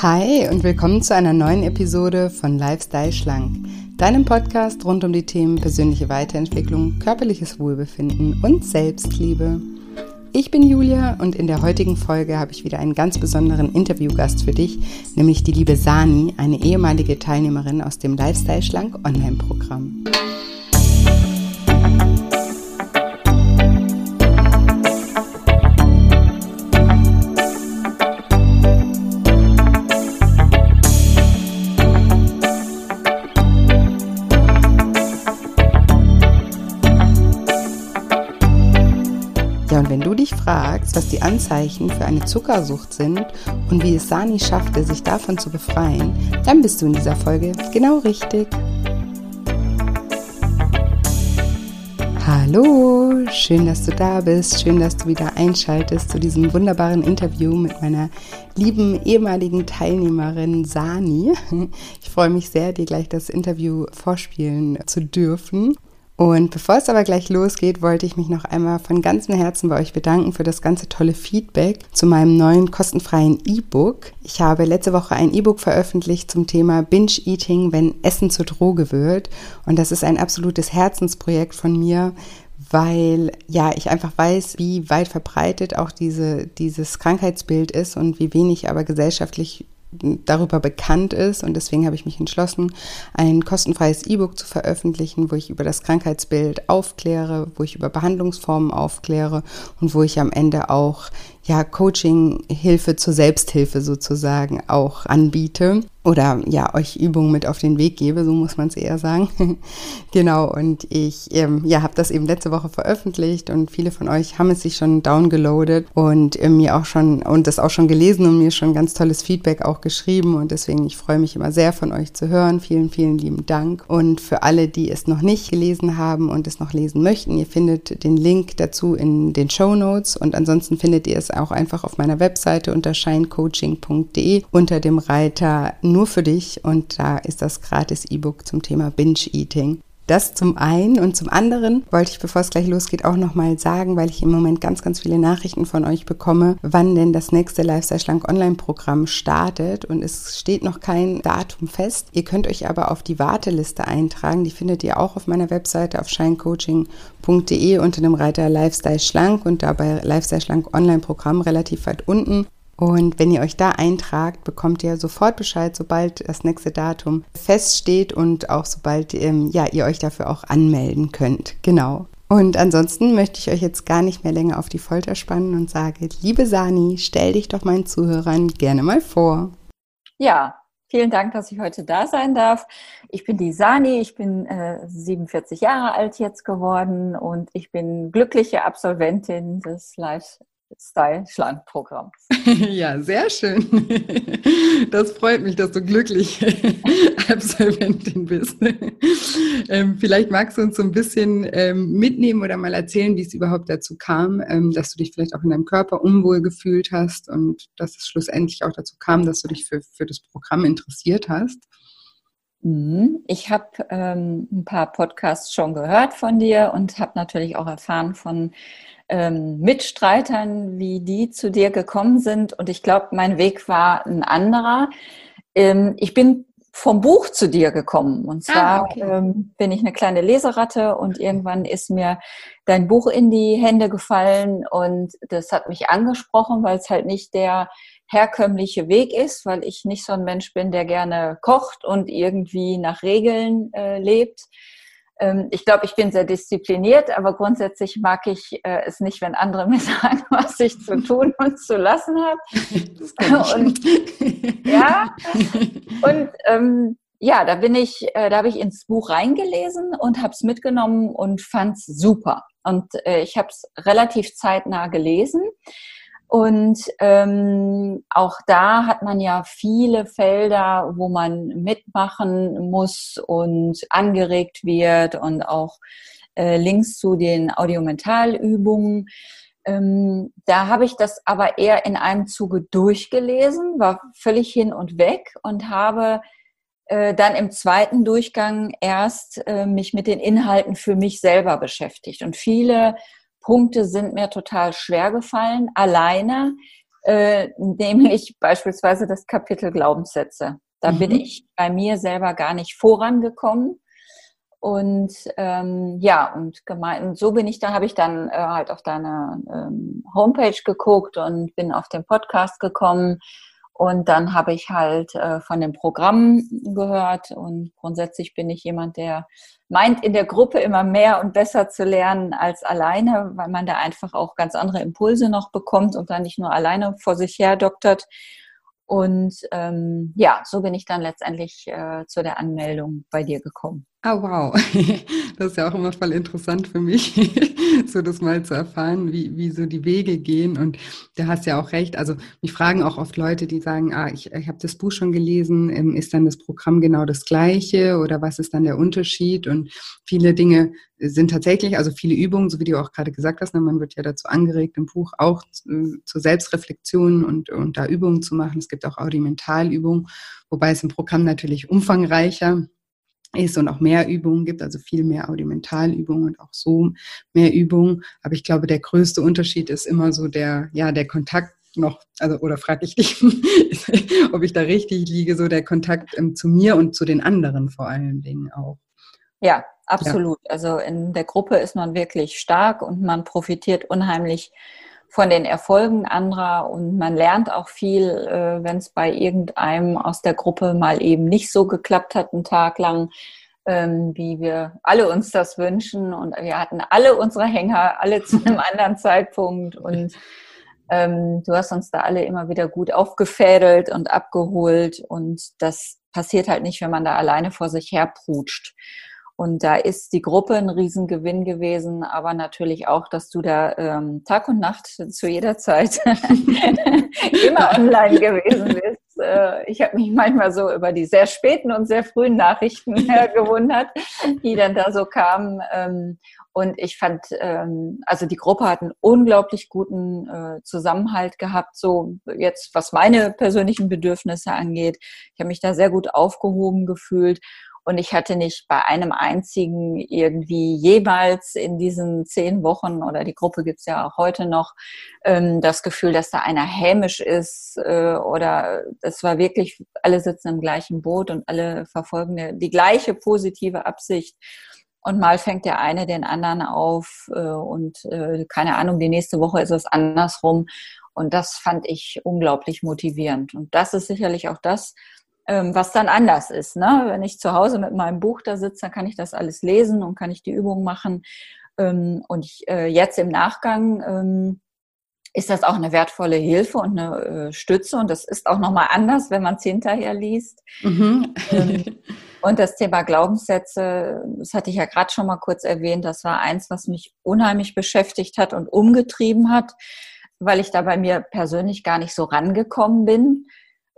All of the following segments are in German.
Hi und willkommen zu einer neuen Episode von Lifestyle Schlank, deinem Podcast rund um die Themen persönliche Weiterentwicklung, körperliches Wohlbefinden und Selbstliebe. Ich bin Julia und in der heutigen Folge habe ich wieder einen ganz besonderen Interviewgast für dich, nämlich die liebe Sani, eine ehemalige Teilnehmerin aus dem Lifestyle Schlank Online-Programm. Fragst, was die Anzeichen für eine Zuckersucht sind und wie es Sani schaffte, sich davon zu befreien, dann bist du in dieser Folge genau richtig. Hallo, schön, dass du da bist, schön, dass du wieder einschaltest zu diesem wunderbaren Interview mit meiner lieben ehemaligen Teilnehmerin Sani. Ich freue mich sehr, dir gleich das Interview vorspielen zu dürfen. Und bevor es aber gleich losgeht, wollte ich mich noch einmal von ganzem Herzen bei euch bedanken für das ganze tolle Feedback zu meinem neuen kostenfreien E-Book. Ich habe letzte Woche ein E-Book veröffentlicht zum Thema Binge Eating, wenn Essen zur Droge wird. Und das ist ein absolutes Herzensprojekt von mir, weil ja, ich einfach weiß, wie weit verbreitet auch diese, dieses Krankheitsbild ist und wie wenig aber gesellschaftlich darüber bekannt ist. Und deswegen habe ich mich entschlossen, ein kostenfreies E-Book zu veröffentlichen, wo ich über das Krankheitsbild aufkläre, wo ich über Behandlungsformen aufkläre und wo ich am Ende auch ja Coaching, Hilfe zur Selbsthilfe sozusagen auch anbiete oder ja euch Übungen mit auf den Weg gebe, so muss man es eher sagen. genau und ich ähm, ja habe das eben letzte Woche veröffentlicht und viele von euch haben es sich schon downgeloadet und äh, mir auch schon und das auch schon gelesen und mir schon ganz tolles Feedback auch geschrieben und deswegen ich freue mich immer sehr von euch zu hören. Vielen vielen lieben Dank und für alle, die es noch nicht gelesen haben und es noch lesen möchten, ihr findet den Link dazu in den Show Notes und ansonsten findet ihr es auch einfach auf meiner Webseite unter shinecoaching.de unter dem Reiter nur für dich und da ist das gratis E-Book zum Thema Binge Eating. Das zum einen und zum anderen wollte ich, bevor es gleich losgeht, auch nochmal sagen, weil ich im Moment ganz, ganz viele Nachrichten von euch bekomme, wann denn das nächste Lifestyle Schlank Online-Programm startet und es steht noch kein Datum fest. Ihr könnt euch aber auf die Warteliste eintragen. Die findet ihr auch auf meiner Webseite auf shinecoaching.de unter dem Reiter Lifestyle Schlank und dabei Lifestyle Schlank Online-Programm relativ weit unten. Und wenn ihr euch da eintragt, bekommt ihr sofort Bescheid, sobald das nächste Datum feststeht und auch sobald ähm, ja, ihr euch dafür auch anmelden könnt. Genau. Und ansonsten möchte ich euch jetzt gar nicht mehr länger auf die Folter spannen und sage, liebe Sani, stell dich doch meinen Zuhörern gerne mal vor. Ja, vielen Dank, dass ich heute da sein darf. Ich bin die Sani, ich bin äh, 47 Jahre alt jetzt geworden und ich bin glückliche Absolventin des Live Style-Schlank-Programms. Ja, sehr schön. Das freut mich, dass du glücklich Absolventin bist. Ähm, vielleicht magst du uns so ein bisschen ähm, mitnehmen oder mal erzählen, wie es überhaupt dazu kam, ähm, dass du dich vielleicht auch in deinem Körper unwohl gefühlt hast und dass es schlussendlich auch dazu kam, dass du dich für, für das Programm interessiert hast. Mhm. Ich habe ähm, ein paar Podcasts schon gehört von dir und habe natürlich auch erfahren von ähm, Mitstreitern, wie die zu dir gekommen sind. Und ich glaube, mein Weg war ein anderer. Ähm, ich bin vom Buch zu dir gekommen. Und ah, zwar ah, okay. ähm, bin ich eine kleine Leseratte und irgendwann ist mir dein Buch in die Hände gefallen und das hat mich angesprochen, weil es halt nicht der herkömmliche Weg ist, weil ich nicht so ein Mensch bin, der gerne kocht und irgendwie nach Regeln äh, lebt, ich glaube, ich bin sehr diszipliniert, aber grundsätzlich mag ich äh, es nicht, wenn andere mir sagen, was ich zu tun und zu lassen habe. Und ja, und ähm, ja, da bin ich, äh, da habe ich ins Buch reingelesen und habe es mitgenommen und fand es super. Und äh, ich habe es relativ zeitnah gelesen. Und ähm, auch da hat man ja viele Felder, wo man mitmachen muss und angeregt wird und auch äh, Links zu den Audiomentalübungen. Ähm, da habe ich das aber eher in einem Zuge durchgelesen, war völlig hin und weg und habe äh, dann im zweiten Durchgang erst äh, mich mit den Inhalten für mich selber beschäftigt. Und viele Punkte sind mir total schwer gefallen, alleine, äh, nämlich beispielsweise das Kapitel Glaubenssätze. Da mhm. bin ich bei mir selber gar nicht vorangekommen. Und ähm, ja, und gemeint, so bin ich, da habe ich dann äh, halt auf deine ähm, Homepage geguckt und bin auf den Podcast gekommen. Und dann habe ich halt äh, von dem Programm gehört. Und grundsätzlich bin ich jemand, der meint, in der Gruppe immer mehr und besser zu lernen als alleine, weil man da einfach auch ganz andere Impulse noch bekommt und dann nicht nur alleine vor sich her doktert. Und ähm, ja, so bin ich dann letztendlich äh, zu der Anmeldung bei dir gekommen. Ah, wow. Das ist ja auch immer voll interessant für mich, so das mal zu erfahren, wie, wie so die Wege gehen. Und du hast ja auch recht. Also mich fragen auch oft Leute, die sagen, ah, ich, ich habe das Buch schon gelesen, ähm, ist dann das Programm genau das gleiche oder was ist dann der Unterschied? Und viele Dinge sind tatsächlich, also viele Übungen, so wie du auch gerade gesagt hast, ne, man wird ja dazu angeregt, im Buch auch äh, zur Selbstreflexion und, und da Übungen zu machen. Es gibt auch Audimentalübungen, wobei es im Programm natürlich umfangreicher ist und auch mehr Übungen gibt, also viel mehr Audimentalübungen und auch so mehr Übungen. Aber ich glaube, der größte Unterschied ist immer so der, ja, der Kontakt noch, also oder frage ich dich, ob ich da richtig liege, so der Kontakt ähm, zu mir und zu den anderen vor allen Dingen auch. Ja, absolut. Ja. Also in der Gruppe ist man wirklich stark und man profitiert unheimlich von den Erfolgen anderer und man lernt auch viel, äh, wenn es bei irgendeinem aus der Gruppe mal eben nicht so geklappt hat, einen Tag lang, ähm, wie wir alle uns das wünschen. Und wir hatten alle unsere Hänger, alle zu einem anderen Zeitpunkt und ähm, du hast uns da alle immer wieder gut aufgefädelt und abgeholt und das passiert halt nicht, wenn man da alleine vor sich her prutscht. Und da ist die Gruppe ein Riesengewinn gewesen, aber natürlich auch, dass du da ähm, Tag und Nacht zu jeder Zeit immer online gewesen bist. Äh, ich habe mich manchmal so über die sehr späten und sehr frühen Nachrichten äh, gewundert, die dann da so kamen. Ähm, und ich fand, ähm, also die Gruppe hat einen unglaublich guten äh, Zusammenhalt gehabt, so jetzt was meine persönlichen Bedürfnisse angeht. Ich habe mich da sehr gut aufgehoben gefühlt. Und ich hatte nicht bei einem einzigen irgendwie jeweils in diesen zehn Wochen oder die Gruppe gibt's ja auch heute noch, ähm, das Gefühl, dass da einer hämisch ist äh, oder es war wirklich, alle sitzen im gleichen Boot und alle verfolgen die gleiche positive Absicht. Und mal fängt der eine den anderen auf äh, und äh, keine Ahnung, die nächste Woche ist es andersrum. Und das fand ich unglaublich motivierend. Und das ist sicherlich auch das, was dann anders ist. Ne? Wenn ich zu Hause mit meinem Buch da sitze, dann kann ich das alles lesen und kann ich die Übung machen. Ähm, und ich, äh, jetzt im Nachgang ähm, ist das auch eine wertvolle Hilfe und eine äh, Stütze. Und das ist auch nochmal anders, wenn man es hinterher liest. Mhm. und das Thema Glaubenssätze, das hatte ich ja gerade schon mal kurz erwähnt, das war eins, was mich unheimlich beschäftigt hat und umgetrieben hat, weil ich da bei mir persönlich gar nicht so rangekommen bin.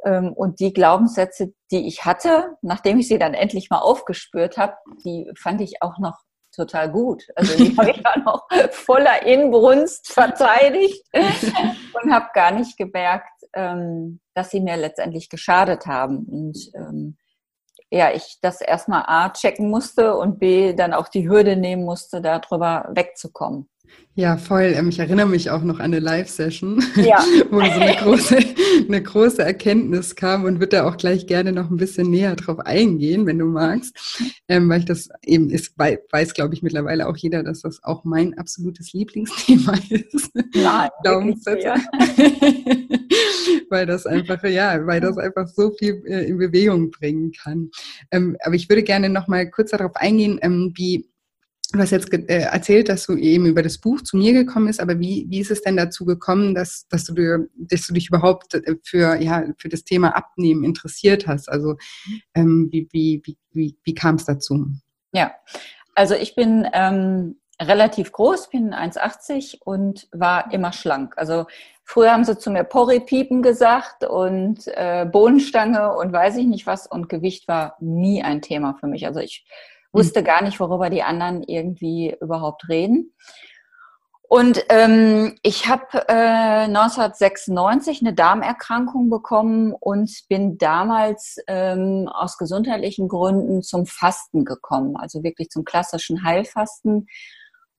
Ähm, und die Glaubenssätze, die ich hatte, nachdem ich sie dann endlich mal aufgespürt habe, die fand ich auch noch total gut. Also die habe ich auch noch voller Inbrunst verteidigt und habe gar nicht gemerkt, ähm, dass sie mir letztendlich geschadet haben. Und ähm, ja, ich das erstmal A checken musste und B dann auch die Hürde nehmen musste, darüber wegzukommen. Ja, voll. Ähm, ich erinnere mich auch noch an eine Live-Session, ja. wo so eine große, eine große Erkenntnis kam und würde da auch gleich gerne noch ein bisschen näher drauf eingehen, wenn du magst, ähm, weil ich das eben ist, weiß, glaube ich, mittlerweile auch jeder, dass das auch mein absolutes Lieblingsthema ist. Nein, ja. weil das einfach, ja, weil das einfach so viel äh, in Bewegung bringen kann. Ähm, aber ich würde gerne noch mal kurz darauf eingehen, ähm, wie Du hast jetzt äh, erzählt, dass du eben über das Buch zu mir gekommen bist, aber wie, wie ist es denn dazu gekommen, dass, dass, du, dass du dich überhaupt äh, für, ja, für das Thema Abnehmen interessiert hast? Also ähm, wie, wie, wie, wie, wie kam es dazu? Ja, also ich bin ähm, relativ groß, bin 1,80 und war immer schlank. Also früher haben sie zu mir Porripiepen gesagt und äh, Bohnenstange und weiß ich nicht was und Gewicht war nie ein Thema für mich. Also ich wusste gar nicht, worüber die anderen irgendwie überhaupt reden. Und ähm, ich habe äh, 1996 eine Darmerkrankung bekommen und bin damals ähm, aus gesundheitlichen Gründen zum Fasten gekommen, also wirklich zum klassischen Heilfasten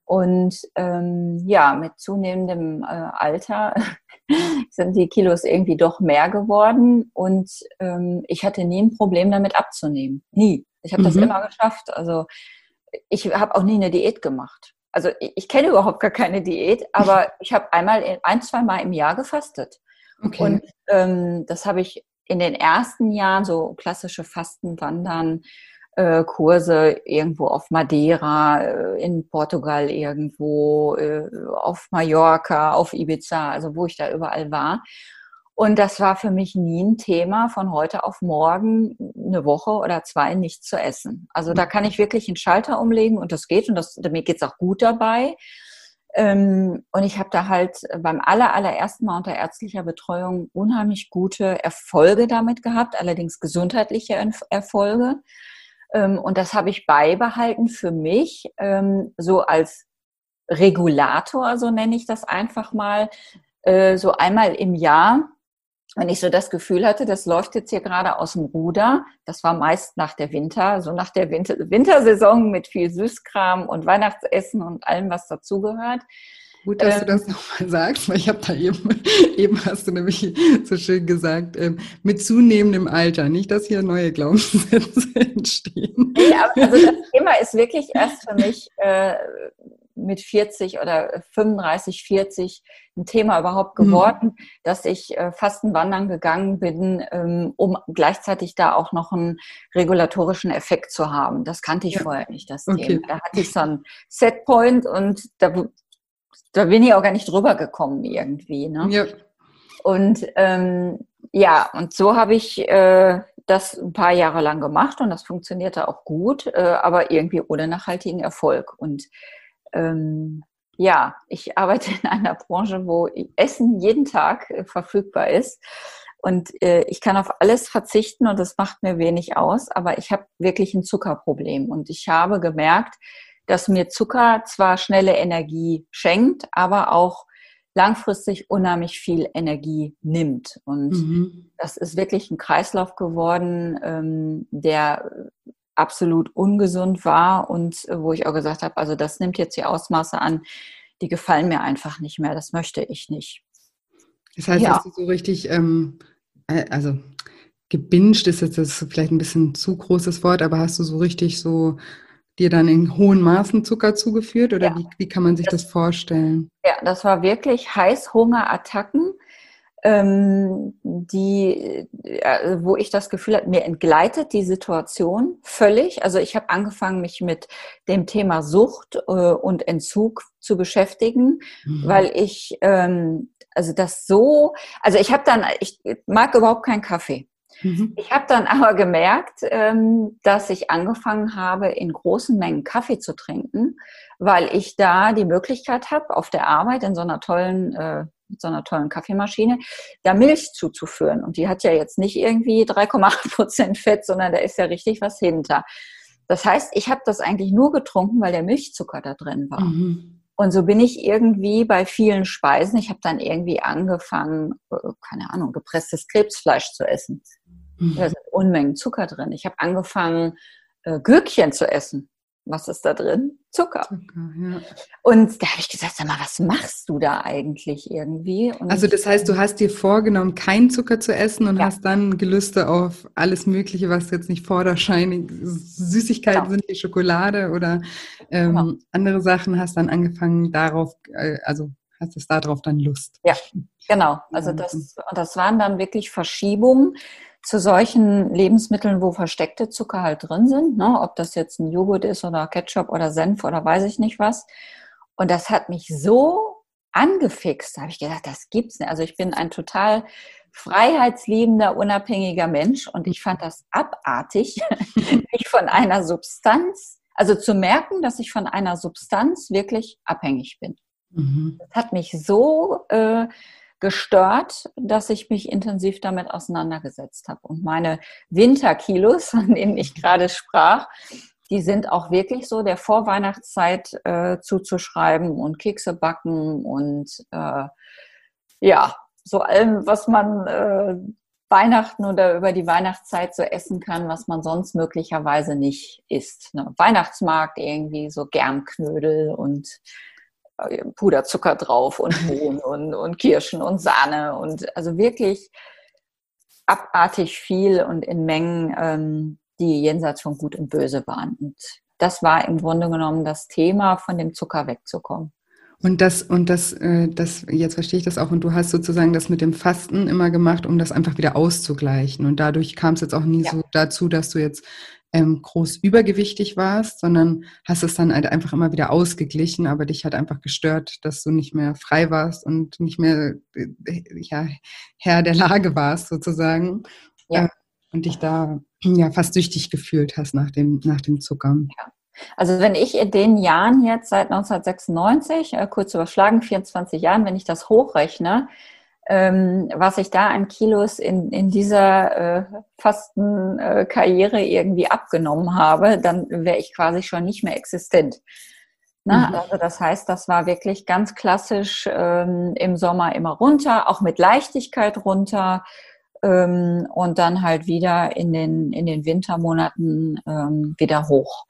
Und ähm, ja, mit zunehmendem äh, Alter sind die Kilos irgendwie doch mehr geworden und ähm, ich hatte nie ein Problem damit abzunehmen. Nie. Ich habe mhm. das immer geschafft. Also ich habe auch nie eine Diät gemacht. Also ich, ich kenne überhaupt gar keine Diät, aber ich habe einmal, ein, zwei Mal im Jahr gefastet. Okay. Und ähm, das habe ich in den ersten Jahren, so klassische Fastenwandern, äh, Kurse irgendwo auf Madeira, äh, in Portugal irgendwo, äh, auf Mallorca, auf Ibiza, also wo ich da überall war. Und das war für mich nie ein Thema, von heute auf morgen eine Woche oder zwei nichts zu essen. Also da kann ich wirklich einen Schalter umlegen und das geht und das, mir geht's auch gut dabei. Ähm, und ich habe da halt beim aller, allerersten Mal unter ärztlicher Betreuung unheimlich gute Erfolge damit gehabt, allerdings gesundheitliche Erfolge. Ähm, und das habe ich beibehalten für mich, ähm, so als Regulator, so nenne ich das einfach mal, äh, so einmal im Jahr wenn ich so das Gefühl hatte, das läuft jetzt hier gerade aus dem Ruder, das war meist nach der Winter, so nach der Winter Wintersaison mit viel Süßkram und Weihnachtsessen und allem, was dazugehört. Gut, dass ähm, du das nochmal sagst, weil ich habe da eben, eben hast du nämlich so schön gesagt, ähm, mit zunehmendem Alter, nicht, dass hier neue Glaubenssätze entstehen. Aber also das Thema ist wirklich erst für mich äh, mit 40 oder 35, 40 ein Thema überhaupt mhm. geworden, mhm. dass ich äh, Fastenwandern gegangen bin, ähm, um gleichzeitig da auch noch einen regulatorischen Effekt zu haben. Das kannte ich ja. vorher nicht, das okay. Thema. Da hatte ich so einen Setpoint und da, da bin ich auch gar nicht drüber gekommen irgendwie. Ne? Ja. Und ähm, ja, und so habe ich äh, das ein paar Jahre lang gemacht und das funktionierte auch gut, äh, aber irgendwie ohne nachhaltigen Erfolg. Und ähm, ja, ich arbeite in einer Branche, wo Essen jeden Tag äh, verfügbar ist. Und äh, ich kann auf alles verzichten und das macht mir wenig aus, aber ich habe wirklich ein Zuckerproblem. Und ich habe gemerkt, dass mir Zucker zwar schnelle Energie schenkt, aber auch langfristig unheimlich viel Energie nimmt. Und mhm. das ist wirklich ein Kreislauf geworden, ähm, der absolut ungesund war und äh, wo ich auch gesagt habe, also das nimmt jetzt die Ausmaße an, die gefallen mir einfach nicht mehr, das möchte ich nicht. Das heißt, ja. hast du so richtig, ähm, äh, also gebinged ist jetzt das ist vielleicht ein bisschen zu großes Wort, aber hast du so richtig so dir dann in hohen Maßen Zucker zugeführt oder ja. wie, wie kann man sich das, das vorstellen? Ja, das war wirklich Heißhungerattacken ähm, die, äh, wo ich das Gefühl habe, mir entgleitet die Situation völlig. Also ich habe angefangen, mich mit dem Thema Sucht äh, und Entzug zu beschäftigen, mhm. weil ich ähm, also das so, also ich habe dann, ich mag überhaupt keinen Kaffee. Mhm. Ich habe dann aber gemerkt, ähm, dass ich angefangen habe, in großen Mengen Kaffee zu trinken, weil ich da die Möglichkeit habe, auf der Arbeit in so einer tollen äh, mit so einer tollen Kaffeemaschine, da Milch zuzuführen. Und die hat ja jetzt nicht irgendwie 3,8 Prozent Fett, sondern da ist ja richtig was hinter. Das heißt, ich habe das eigentlich nur getrunken, weil der Milchzucker da drin war. Mhm. Und so bin ich irgendwie bei vielen Speisen. Ich habe dann irgendwie angefangen, äh, keine Ahnung, gepresstes Krebsfleisch zu essen. Mhm. Da sind Unmengen Zucker drin. Ich habe angefangen, äh, Gürkchen zu essen. Was ist da drin? Zucker. Zucker ja. Und da habe ich gesagt, sag mal, was machst du da eigentlich irgendwie? Und also das heißt, du hast dir vorgenommen, keinen Zucker zu essen und ja. hast dann Gelüste auf alles Mögliche, was jetzt nicht vorderscheinig Süßigkeiten genau. sind, wie Schokolade oder ähm, genau. andere Sachen, hast dann angefangen darauf, äh, also hast es darauf dann Lust. Ja, genau. Also das, das waren dann wirklich Verschiebungen zu solchen Lebensmitteln, wo versteckte Zucker halt drin sind, ne? ob das jetzt ein Joghurt ist oder Ketchup oder Senf oder weiß ich nicht was. Und das hat mich so angefixt, da habe ich gedacht, das gibt's nicht. Also ich bin ein total freiheitsliebender, unabhängiger Mensch und ich fand das abartig, mich von einer Substanz, also zu merken, dass ich von einer Substanz wirklich abhängig bin. Mhm. Das hat mich so äh, gestört, dass ich mich intensiv damit auseinandergesetzt habe. Und meine Winterkilos, von denen ich gerade sprach, die sind auch wirklich so der Vorweihnachtszeit äh, zuzuschreiben und Kekse backen und äh, ja, so allem, was man äh, Weihnachten oder über die Weihnachtszeit so essen kann, was man sonst möglicherweise nicht isst. Ne? Weihnachtsmarkt irgendwie so Germknödel und Puderzucker drauf und Mohn und, und Kirschen und Sahne und also wirklich abartig viel und in Mengen, ähm, die jenseits von Gut und Böse waren. Und das war im Grunde genommen das Thema, von dem Zucker wegzukommen. Und das, und das, äh, das, jetzt verstehe ich das auch. Und du hast sozusagen das mit dem Fasten immer gemacht, um das einfach wieder auszugleichen. Und dadurch kam es jetzt auch nie ja. so dazu, dass du jetzt ähm, groß übergewichtig warst, sondern hast es dann halt einfach immer wieder ausgeglichen, aber dich hat einfach gestört, dass du nicht mehr frei warst und nicht mehr äh, ja, Herr der Lage warst sozusagen. Ja. Äh, und dich da ja fast süchtig gefühlt hast nach dem, nach dem Zucker. Ja. Also wenn ich in den Jahren jetzt seit 1996, äh, kurz überschlagen, 24 Jahren, wenn ich das hochrechne, ähm, was ich da an Kilos in, in dieser äh, Fastenkarriere äh, irgendwie abgenommen habe, dann wäre ich quasi schon nicht mehr existent. Na, mhm. Also das heißt, das war wirklich ganz klassisch ähm, im Sommer immer runter, auch mit Leichtigkeit runter ähm, und dann halt wieder in den, in den Wintermonaten ähm, wieder hoch.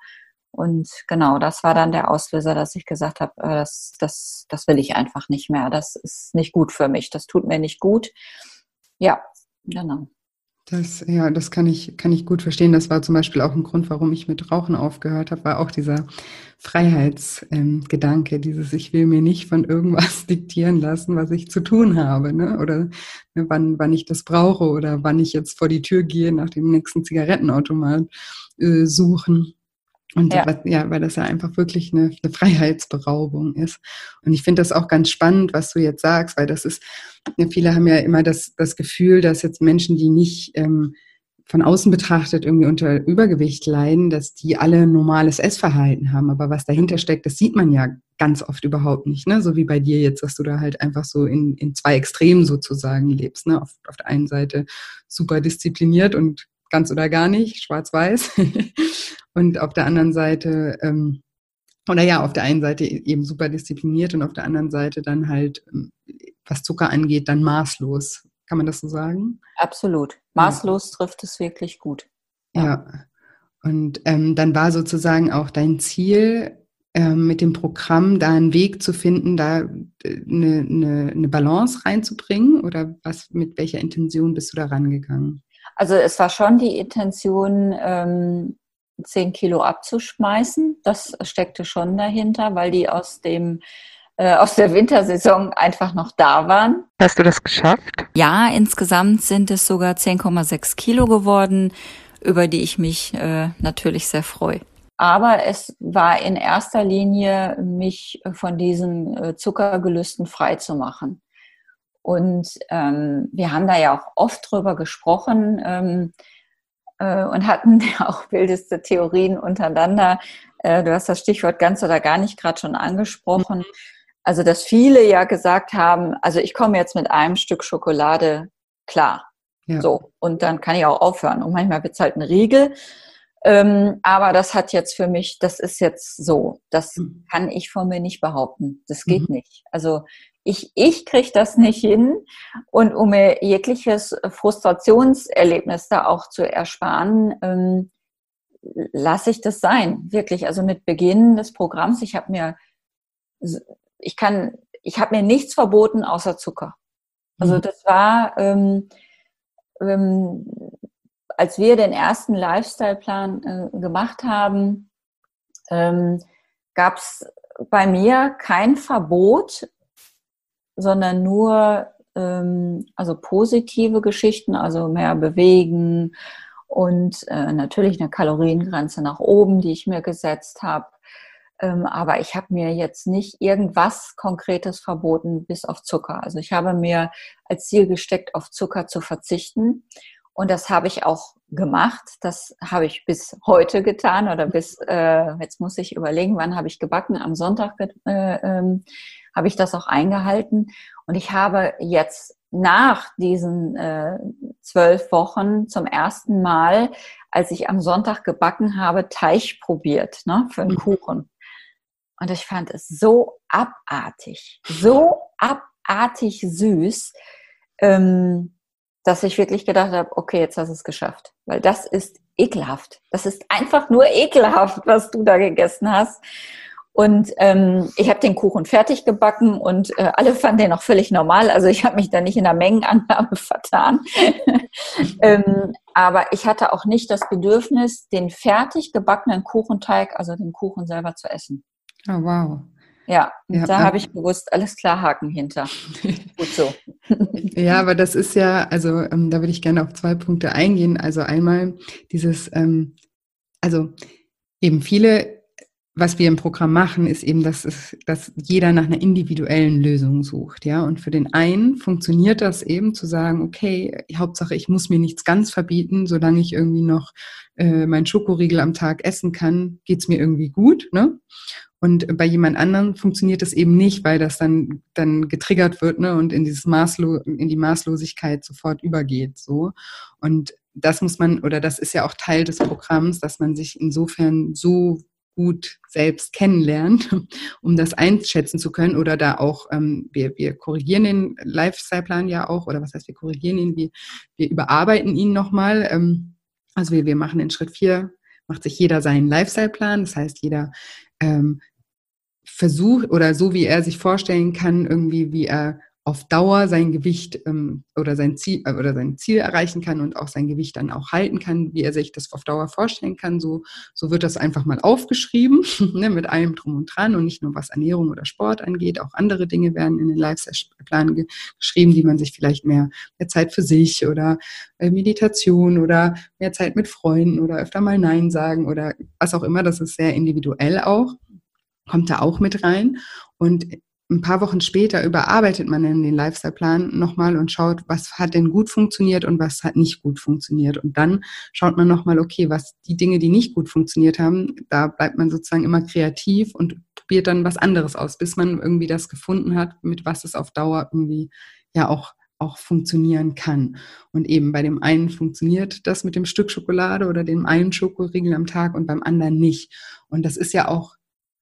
Und genau, das war dann der Auslöser, dass ich gesagt habe, äh, das, das, das will ich einfach nicht mehr. Das ist nicht gut für mich. Das tut mir nicht gut. Ja, genau. Das, ja, das kann ich, kann ich gut verstehen. Das war zum Beispiel auch ein Grund, warum ich mit Rauchen aufgehört habe, war auch dieser Freiheitsgedanke, ähm, dieses Ich will mir nicht von irgendwas diktieren lassen, was ich zu tun habe, ne? oder ne, wann, wann ich das brauche oder wann ich jetzt vor die Tür gehe, nach dem nächsten Zigarettenautomat äh, suchen. Und ja. ja, weil das ja einfach wirklich eine, eine Freiheitsberaubung ist. Und ich finde das auch ganz spannend, was du jetzt sagst, weil das ist, ja, viele haben ja immer das, das Gefühl, dass jetzt Menschen, die nicht ähm, von außen betrachtet irgendwie unter Übergewicht leiden, dass die alle normales Essverhalten haben. Aber was dahinter steckt, das sieht man ja ganz oft überhaupt nicht. Ne? So wie bei dir jetzt, dass du da halt einfach so in, in zwei Extremen sozusagen lebst. Ne? Auf, auf der einen Seite super diszipliniert und ganz oder gar nicht, schwarz-weiß. und auf der anderen Seite, ähm, oder ja, auf der einen Seite eben super diszipliniert und auf der anderen Seite dann halt, ähm, was Zucker angeht, dann maßlos. Kann man das so sagen? Absolut. Maßlos ja. trifft es wirklich gut. Ja. ja. Und ähm, dann war sozusagen auch dein Ziel, ähm, mit dem Programm da einen Weg zu finden, da eine, äh, eine, eine Balance reinzubringen? Oder was, mit welcher Intention bist du da rangegangen? Also es war schon die Intention, ähm, 10 Kilo abzuschmeißen. Das steckte schon dahinter, weil die aus dem äh, aus der Wintersaison einfach noch da waren. Hast du das geschafft? Ja, insgesamt sind es sogar 10,6 Kilo geworden, über die ich mich äh, natürlich sehr freue. Aber es war in erster Linie, mich von diesen äh, Zuckergelüsten frei zu machen. Und ähm, wir haben da ja auch oft drüber gesprochen ähm, äh, und hatten ja auch wildeste Theorien untereinander. Äh, du hast das Stichwort ganz oder gar nicht gerade schon angesprochen. Mhm. Also, dass viele ja gesagt haben, also ich komme jetzt mit einem Stück Schokolade klar. Ja. So, und dann kann ich auch aufhören. Und manchmal wird es halt ein Riegel. Ähm, aber das hat jetzt für mich, das ist jetzt so. Das mhm. kann ich von mir nicht behaupten. Das geht mhm. nicht. Also ich, ich kriege das nicht hin. Und um mir jegliches Frustrationserlebnis da auch zu ersparen, ähm, lasse ich das sein. Wirklich. Also mit Beginn des Programms, ich habe mir, ich kann, ich habe mir nichts verboten außer Zucker. Also mhm. das war, ähm, ähm, als wir den ersten Lifestyle-Plan äh, gemacht haben, ähm, gab es bei mir kein Verbot, sondern nur ähm, also positive Geschichten, also mehr bewegen und äh, natürlich eine Kaloriengrenze nach oben, die ich mir gesetzt habe. Ähm, aber ich habe mir jetzt nicht irgendwas Konkretes verboten bis auf Zucker. Also ich habe mir als Ziel gesteckt, auf Zucker zu verzichten. Und das habe ich auch gemacht. Das habe ich bis heute getan oder bis, äh, jetzt muss ich überlegen, wann habe ich gebacken? Am Sonntag äh, ähm, habe ich das auch eingehalten. Und ich habe jetzt nach diesen äh, zwölf Wochen zum ersten Mal, als ich am Sonntag gebacken habe, Teig probiert ne, für einen mhm. Kuchen. Und ich fand es so abartig, so abartig süß. Ähm, dass ich wirklich gedacht habe, okay, jetzt hast du es geschafft. Weil das ist ekelhaft. Das ist einfach nur ekelhaft, was du da gegessen hast. Und ähm, ich habe den Kuchen fertig gebacken und äh, alle fanden den auch völlig normal. Also ich habe mich da nicht in der Mengenannahme vertan. ähm, aber ich hatte auch nicht das Bedürfnis, den fertig gebackenen Kuchenteig, also den Kuchen selber zu essen. Oh, wow. Ja, ja da habe ich bewusst alles klar Haken hinter. Gut so. ja, aber das ist ja, also ähm, da würde ich gerne auf zwei Punkte eingehen. Also einmal dieses, ähm, also eben viele was wir im Programm machen, ist eben, dass, es, dass jeder nach einer individuellen Lösung sucht, ja. Und für den einen funktioniert das eben zu sagen, okay, Hauptsache, ich muss mir nichts ganz verbieten, solange ich irgendwie noch äh, mein Schokoriegel am Tag essen kann, geht's mir irgendwie gut, ne? Und bei jemand anderem funktioniert das eben nicht, weil das dann, dann getriggert wird, ne, und in dieses Maßlo in die Maßlosigkeit sofort übergeht, so. Und das muss man, oder das ist ja auch Teil des Programms, dass man sich insofern so gut selbst kennenlernt, um das einschätzen zu können oder da auch, ähm, wir, wir korrigieren den Lifestyle-Plan ja auch oder was heißt, wir korrigieren ihn, wir, wir überarbeiten ihn nochmal. Ähm, also wir, wir machen in Schritt vier macht sich jeder seinen Lifestyle-Plan, das heißt, jeder ähm, versucht oder so, wie er sich vorstellen kann, irgendwie, wie er auf Dauer sein Gewicht ähm, oder sein Ziel äh, oder sein Ziel erreichen kann und auch sein Gewicht dann auch halten kann, wie er sich das auf Dauer vorstellen kann. So, so wird das einfach mal aufgeschrieben, ne, mit allem drum und dran und nicht nur was Ernährung oder Sport angeht, auch andere Dinge werden in den Lifestyle-Plan ge geschrieben, die man sich vielleicht mehr, mehr Zeit für sich oder äh, Meditation oder mehr Zeit mit Freunden oder öfter mal Nein sagen oder was auch immer. Das ist sehr individuell auch kommt da auch mit rein. Und ein paar Wochen später überarbeitet man dann den Lifestyle-Plan nochmal und schaut, was hat denn gut funktioniert und was hat nicht gut funktioniert. Und dann schaut man nochmal, okay, was die Dinge, die nicht gut funktioniert haben, da bleibt man sozusagen immer kreativ und probiert dann was anderes aus, bis man irgendwie das gefunden hat, mit was es auf Dauer irgendwie ja auch auch funktionieren kann. Und eben bei dem einen funktioniert das mit dem Stück Schokolade oder dem einen Schokoriegel am Tag und beim anderen nicht. Und das ist ja auch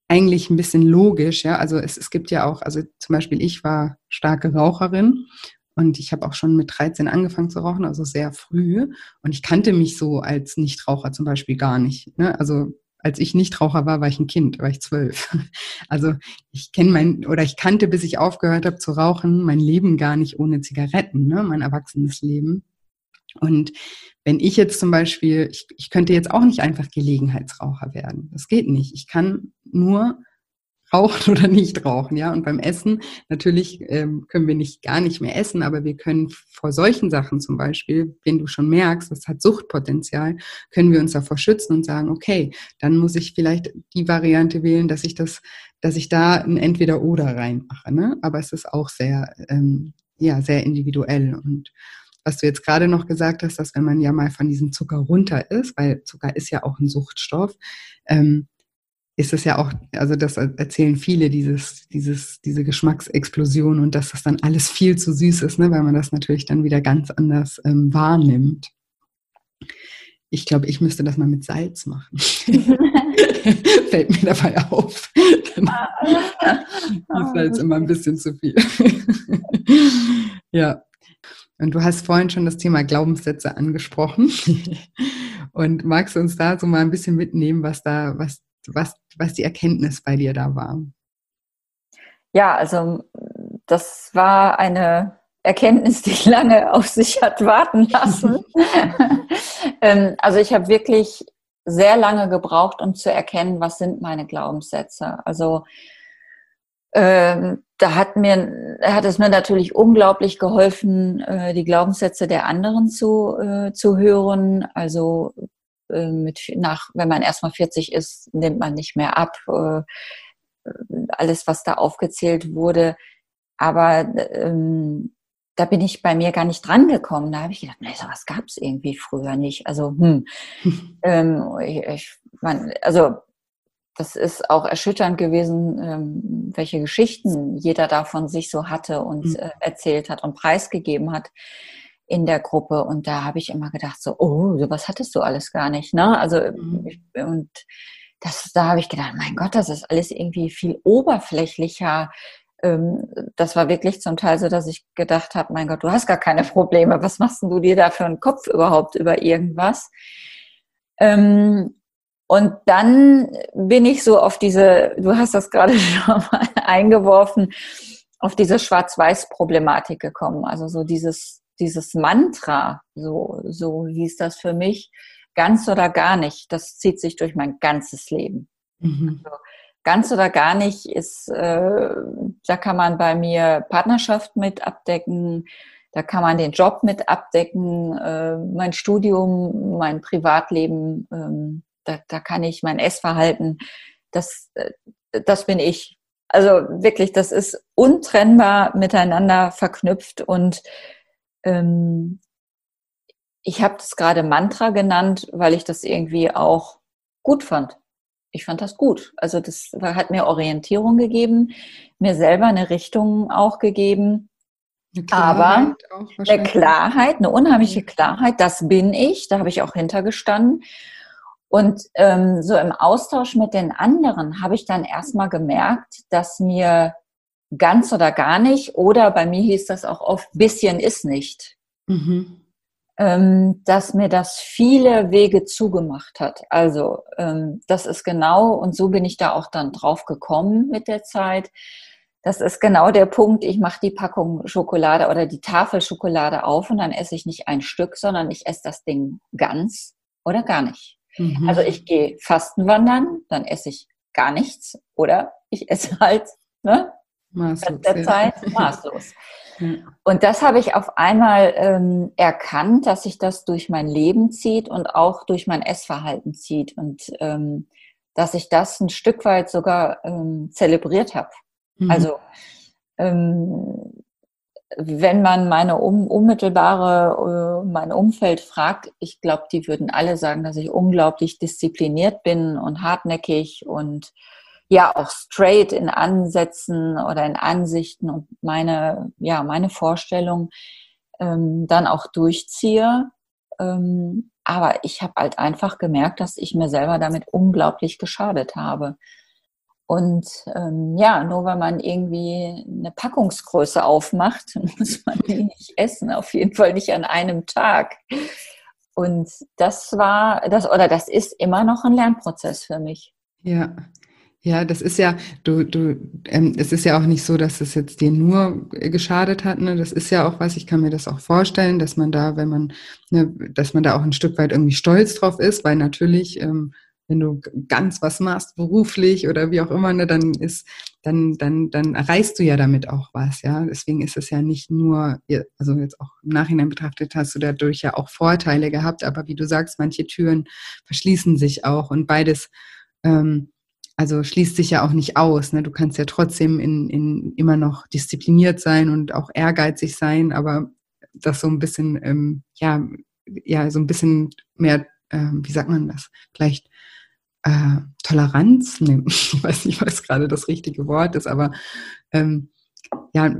eigentlich ein bisschen logisch, ja. Also es, es gibt ja auch, also zum Beispiel ich war starke Raucherin und ich habe auch schon mit 13 angefangen zu rauchen, also sehr früh. Und ich kannte mich so als Nichtraucher zum Beispiel gar nicht. Ne? Also als ich Nichtraucher war, war ich ein Kind, war ich zwölf. Also ich kenne mein oder ich kannte, bis ich aufgehört habe zu rauchen, mein Leben gar nicht ohne Zigaretten, ne? mein erwachsenes Leben. Und wenn ich jetzt zum Beispiel, ich, ich könnte jetzt auch nicht einfach Gelegenheitsraucher werden. Das geht nicht. Ich kann nur rauchen oder nicht rauchen, ja. Und beim Essen natürlich ähm, können wir nicht gar nicht mehr essen, aber wir können vor solchen Sachen zum Beispiel, wenn du schon merkst, das hat Suchtpotenzial, können wir uns davor schützen und sagen, okay, dann muss ich vielleicht die Variante wählen, dass ich das, dass ich da ein Entweder-Oder reinmache. Ne? Aber es ist auch sehr, ähm, ja, sehr individuell und was du jetzt gerade noch gesagt hast, dass wenn man ja mal von diesem Zucker runter ist, weil Zucker ist ja auch ein Suchtstoff, ähm, ist es ja auch, also das erzählen viele, dieses, dieses, diese Geschmacksexplosion und dass das dann alles viel zu süß ist, ne, weil man das natürlich dann wieder ganz anders ähm, wahrnimmt. Ich glaube, ich müsste das mal mit Salz machen. Fällt mir dabei auf. Dann ist Salz immer ein bisschen zu viel. ja. Und du hast vorhin schon das Thema Glaubenssätze angesprochen. Und magst du uns da so mal ein bisschen mitnehmen, was da, was, was, was die Erkenntnis bei dir da war? Ja, also das war eine Erkenntnis, die lange auf sich hat warten lassen. Ähm, also ich habe wirklich sehr lange gebraucht, um zu erkennen, was sind meine Glaubenssätze. Also ähm, da hat mir hat es mir natürlich unglaublich geholfen, äh, die Glaubenssätze der anderen zu äh, zu hören. Also äh, mit nach, wenn man erstmal 40 ist, nimmt man nicht mehr ab. Äh, alles, was da aufgezählt wurde, aber ähm, da bin ich bei mir gar nicht dran gekommen. Da habe ich gedacht, nee, sowas gab es irgendwie früher nicht. Also, hm, ähm, ich, ich, man, also das ist auch erschütternd gewesen, ähm, welche Geschichten jeder da von sich so hatte und mhm. äh, erzählt hat und preisgegeben hat in der Gruppe. Und da habe ich immer gedacht, so, oh, sowas hattest du alles gar nicht. Ne? Also, mhm. und das, da habe ich gedacht, mein Gott, das ist alles irgendwie viel oberflächlicher ähm, das war wirklich zum Teil so, dass ich gedacht habe, mein Gott, du hast gar keine Probleme. Was machst denn du dir da für einen Kopf überhaupt über irgendwas? Ähm, und dann bin ich so auf diese, du hast das gerade schon mal eingeworfen, auf diese Schwarz-Weiß-Problematik gekommen. Also so dieses, dieses Mantra, so, so hieß das für mich, ganz oder gar nicht, das zieht sich durch mein ganzes Leben. Mhm. Also, ganz oder gar nicht ist, äh, da kann man bei mir Partnerschaft mit abdecken, da kann man den Job mit abdecken, äh, mein Studium, mein Privatleben, ähm, da, da kann ich mein Essverhalten, das, äh, das bin ich. Also wirklich, das ist untrennbar miteinander verknüpft und ähm, ich habe das gerade Mantra genannt, weil ich das irgendwie auch gut fand. Ich fand das gut. Also das hat mir Orientierung gegeben, mir selber eine Richtung auch gegeben. Aber eine Klarheit, eine unheimliche Klarheit, das bin ich, da habe ich auch hintergestanden. Und ähm, so im Austausch mit den anderen habe ich dann erstmal gemerkt, dass mir ganz oder gar nicht, oder bei mir hieß das auch oft, bisschen ist nicht. Mhm. Ähm, dass mir das viele Wege zugemacht hat. Also ähm, das ist genau, und so bin ich da auch dann drauf gekommen mit der Zeit. Das ist genau der Punkt, ich mache die Packung Schokolade oder die Tafel Schokolade auf und dann esse ich nicht ein Stück, sondern ich esse das Ding ganz oder gar nicht. Mhm. Also ich gehe Fastenwandern, dann esse ich gar nichts oder ich esse halt ne, maßlos, der ja. Zeit maßlos. ja. Und das habe ich auf einmal ähm, erkannt, dass sich das durch mein Leben zieht und auch durch mein Essverhalten zieht und ähm, dass ich das ein Stück weit sogar ähm, zelebriert habe. Mhm. Also ähm, wenn man meine um, unmittelbare, äh, mein Umfeld fragt, ich glaube, die würden alle sagen, dass ich unglaublich diszipliniert bin und hartnäckig und ja auch straight in Ansätzen oder in Ansichten und meine, ja, meine Vorstellung ähm, dann auch durchziehe. Ähm, aber ich habe halt einfach gemerkt, dass ich mir selber damit unglaublich geschadet habe. Und ähm, ja, nur weil man irgendwie eine Packungsgröße aufmacht, muss man die nicht essen, auf jeden Fall nicht an einem Tag. Und das war, das oder das ist immer noch ein Lernprozess für mich. Ja, ja, das ist ja, du, du, ähm, es ist ja auch nicht so, dass es jetzt dir nur geschadet hat. Ne? Das ist ja auch was, ich kann mir das auch vorstellen, dass man da, wenn man, ne, dass man da auch ein Stück weit irgendwie stolz drauf ist, weil natürlich ähm, wenn du ganz was machst, beruflich oder wie auch immer, ne, dann ist, dann, dann, dann erreichst du ja damit auch was, ja. Deswegen ist es ja nicht nur, also jetzt auch im Nachhinein betrachtet hast du dadurch ja auch Vorteile gehabt, aber wie du sagst, manche Türen verschließen sich auch und beides, ähm, also schließt sich ja auch nicht aus. Ne? Du kannst ja trotzdem in, in immer noch diszipliniert sein und auch ehrgeizig sein, aber das so ein bisschen, ähm, ja, ja, so ein bisschen mehr, ähm, wie sagt man das? Vielleicht äh, Toleranz, nee, ich weiß nicht, was gerade das richtige Wort ist, aber ähm, ja,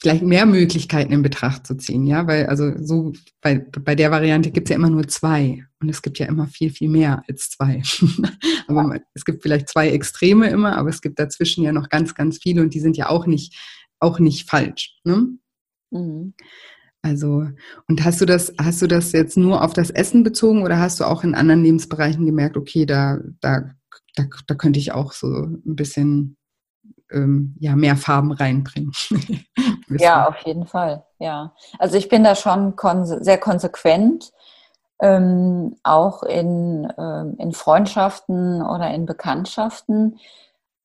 vielleicht mehr Möglichkeiten in Betracht zu ziehen, ja, weil also so bei, bei der Variante gibt es ja immer nur zwei und es gibt ja immer viel, viel mehr als zwei. aber es gibt vielleicht zwei Extreme immer, aber es gibt dazwischen ja noch ganz, ganz viele und die sind ja auch nicht, auch nicht falsch. Ne? Mhm. Also, und hast du das, hast du das jetzt nur auf das Essen bezogen oder hast du auch in anderen Lebensbereichen gemerkt, okay, da, da, da, da könnte ich auch so ein bisschen ähm, ja, mehr Farben reinbringen? ja, auf jeden Fall, ja. Also ich bin da schon konse sehr konsequent, ähm, auch in, ähm, in Freundschaften oder in Bekanntschaften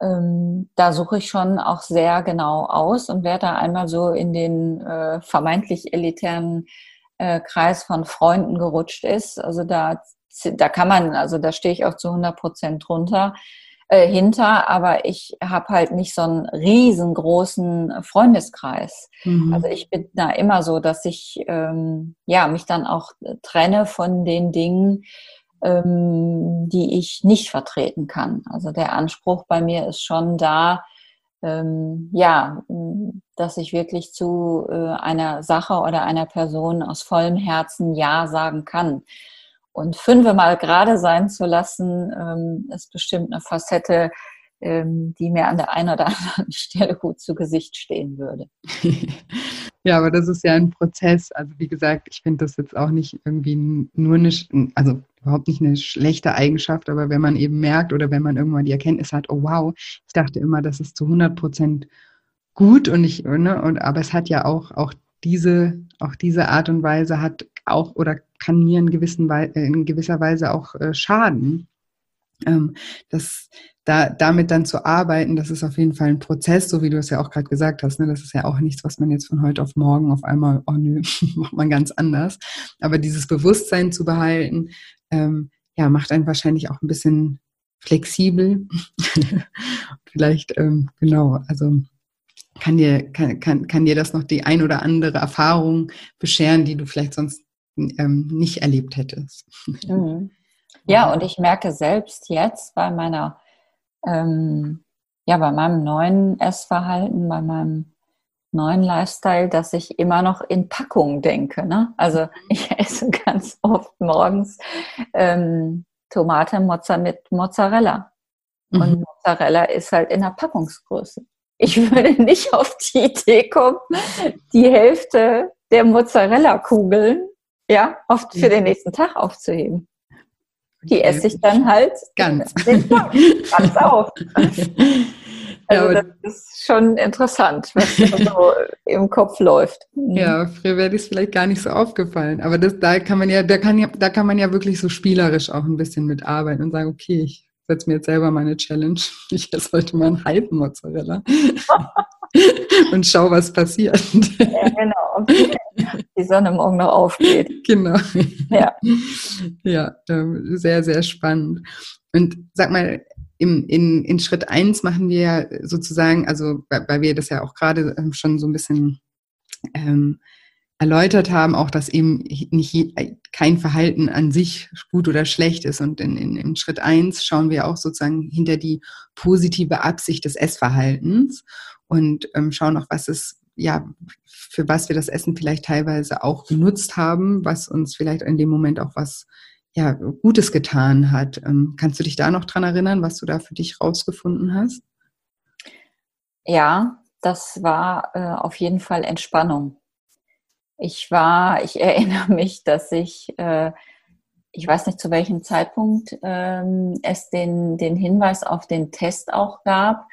ähm, da suche ich schon auch sehr genau aus und wer da einmal so in den äh, vermeintlich elitären äh, Kreis von Freunden gerutscht ist. Also da, da kann man, also da stehe ich auch zu 100 Prozent drunter, äh, hinter, aber ich habe halt nicht so einen riesengroßen Freundeskreis. Mhm. Also ich bin da immer so, dass ich ähm, ja mich dann auch trenne von den Dingen, ähm, die ich nicht vertreten kann. Also der Anspruch bei mir ist schon da, ähm, ja, dass ich wirklich zu äh, einer Sache oder einer Person aus vollem Herzen Ja sagen kann. Und fünfmal gerade sein zu lassen, ähm, ist bestimmt eine Facette, ähm, die mir an der einen oder anderen Stelle gut zu Gesicht stehen würde. Ja, aber das ist ja ein Prozess. Also wie gesagt, ich finde das jetzt auch nicht irgendwie nur eine, also überhaupt nicht eine schlechte Eigenschaft, aber wenn man eben merkt oder wenn man irgendwann die Erkenntnis hat, oh wow, ich dachte immer, das ist zu 100 Prozent gut und ich, ne, und aber es hat ja auch, auch diese, auch diese Art und Weise hat auch oder kann mir in, gewissen, in gewisser Weise auch äh, schaden. Ähm, das, da, damit dann zu arbeiten, das ist auf jeden Fall ein Prozess, so wie du es ja auch gerade gesagt hast. Ne? Das ist ja auch nichts, was man jetzt von heute auf morgen auf einmal, oh nö, macht man ganz anders. Aber dieses Bewusstsein zu behalten, ähm, ja, macht einen wahrscheinlich auch ein bisschen flexibel. Vielleicht, ähm, genau, also kann dir, kann, kann, kann dir das noch die ein oder andere Erfahrung bescheren, die du vielleicht sonst ähm, nicht erlebt hättest. Mhm. Ja, und ich merke selbst jetzt bei meiner, ähm, ja, bei meinem neuen Essverhalten, bei meinem neuen Lifestyle, dass ich immer noch in Packungen denke. Ne? Also mhm. ich esse ganz oft morgens ähm, Tomate Mozza mit Mozzarella. Und mhm. Mozzarella ist halt in der Packungsgröße. Ich würde nicht auf die Idee kommen, die Hälfte der Mozzarella-Kugeln ja, oft für den nächsten Tag aufzuheben. Die esse ich dann halt ganz, ganz auf. Also das ist schon interessant, was so im Kopf läuft. Mhm. Ja, früher wäre das vielleicht gar nicht so aufgefallen. Aber das, da kann man ja, da kann ja, da kann man ja wirklich so spielerisch auch ein bisschen mitarbeiten und sagen, okay, ich setze mir jetzt selber meine Challenge. Ich esse heute mal einen halben Mozzarella. und schau, was passiert. Ja, genau. Die Sonne morgen noch aufgeht. Genau. Ja. Ja, ähm, sehr, sehr spannend. Und sag mal, im, in, in Schritt eins machen wir sozusagen, also weil wir das ja auch gerade ähm, schon so ein bisschen ähm, erläutert haben, auch dass eben nicht kein Verhalten an sich gut oder schlecht ist. Und in, in, in Schritt eins schauen wir auch sozusagen hinter die positive Absicht des Essverhaltens und ähm, schauen auch, was es ja, für was wir das Essen vielleicht teilweise auch genutzt haben, was uns vielleicht in dem Moment auch was ja, Gutes getan hat. Ähm, kannst du dich da noch dran erinnern, was du da für dich rausgefunden hast? Ja, das war äh, auf jeden Fall Entspannung. Ich war, ich erinnere mich, dass ich, äh, ich weiß nicht zu welchem Zeitpunkt ähm, es den, den Hinweis auf den Test auch gab,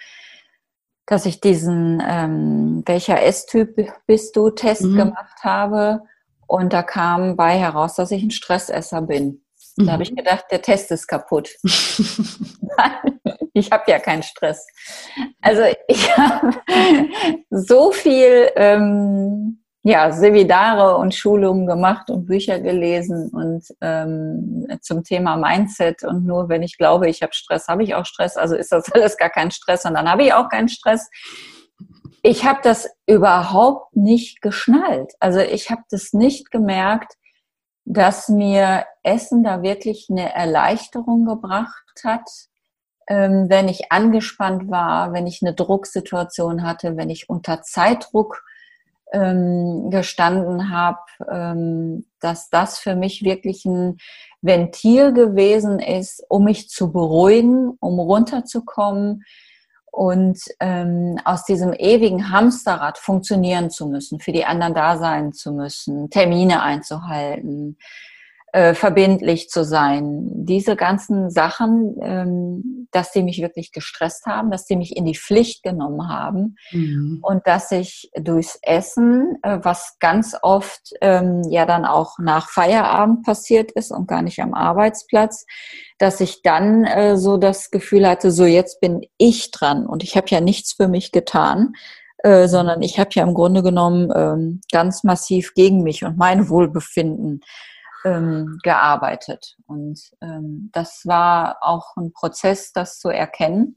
dass ich diesen ähm, welcher S-Typ bist du Test mhm. gemacht habe und da kam bei heraus, dass ich ein Stressesser bin. Da habe ich mhm. gedacht, der Test ist kaputt. ich habe ja keinen Stress. Also ich habe so viel ähm, ja, Seminare und Schulungen gemacht und Bücher gelesen und ähm, zum Thema Mindset. Und nur wenn ich glaube, ich habe Stress, habe ich auch Stress. Also ist das alles gar kein Stress und dann habe ich auch keinen Stress. Ich habe das überhaupt nicht geschnallt. Also ich habe das nicht gemerkt, dass mir Essen da wirklich eine Erleichterung gebracht hat, ähm, wenn ich angespannt war, wenn ich eine Drucksituation hatte, wenn ich unter Zeitdruck ähm, gestanden habe, ähm, dass das für mich wirklich ein Ventil gewesen ist, um mich zu beruhigen, um runterzukommen und ähm, aus diesem ewigen Hamsterrad funktionieren zu müssen, für die anderen da sein zu müssen, Termine einzuhalten, äh, verbindlich zu sein. Diese ganzen Sachen, ähm, dass die mich wirklich gestresst haben, dass die mich in die Pflicht genommen haben mhm. und dass ich durchs Essen, äh, was ganz oft ähm, ja dann auch nach Feierabend passiert ist und gar nicht am Arbeitsplatz, dass ich dann äh, so das Gefühl hatte, so jetzt bin ich dran und ich habe ja nichts für mich getan. Äh, sondern ich habe ja im Grunde genommen ähm, ganz massiv gegen mich und mein Wohlbefinden ähm, gearbeitet. Und ähm, das war auch ein Prozess, das zu erkennen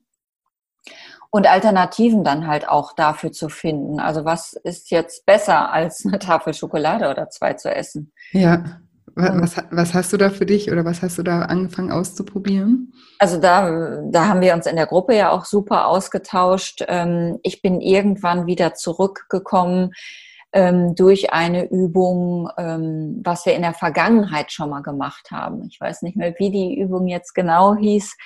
und Alternativen dann halt auch dafür zu finden. Also was ist jetzt besser als eine Tafel Schokolade oder zwei zu essen? Ja. Was, was hast du da für dich oder was hast du da angefangen auszuprobieren? Also da, da haben wir uns in der Gruppe ja auch super ausgetauscht. Ähm, ich bin irgendwann wieder zurückgekommen ähm, durch eine Übung, ähm, was wir in der Vergangenheit schon mal gemacht haben. Ich weiß nicht mehr, wie die Übung jetzt genau hieß.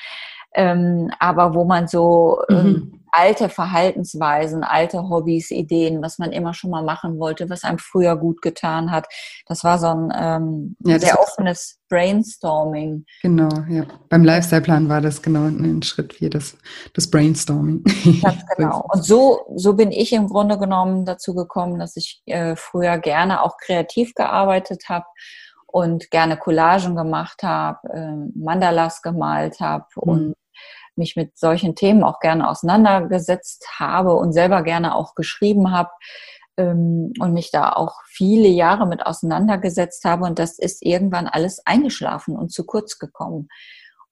Ähm, aber wo man so ähm, mhm. alte Verhaltensweisen, alte Hobbys, Ideen, was man immer schon mal machen wollte, was einem früher gut getan hat. Das war so ein ähm, ja, sehr offenes Brainstorming. Genau, ja. Beim Lifestyle-Plan war das genau ein Schritt wie das, das Brainstorming. Ganz genau. Und so, so bin ich im Grunde genommen dazu gekommen, dass ich äh, früher gerne auch kreativ gearbeitet habe und gerne Collagen gemacht habe, äh, Mandalas gemalt habe mhm. und mich mit solchen Themen auch gerne auseinandergesetzt habe und selber gerne auch geschrieben habe ähm, und mich da auch viele Jahre mit auseinandergesetzt habe. Und das ist irgendwann alles eingeschlafen und zu kurz gekommen.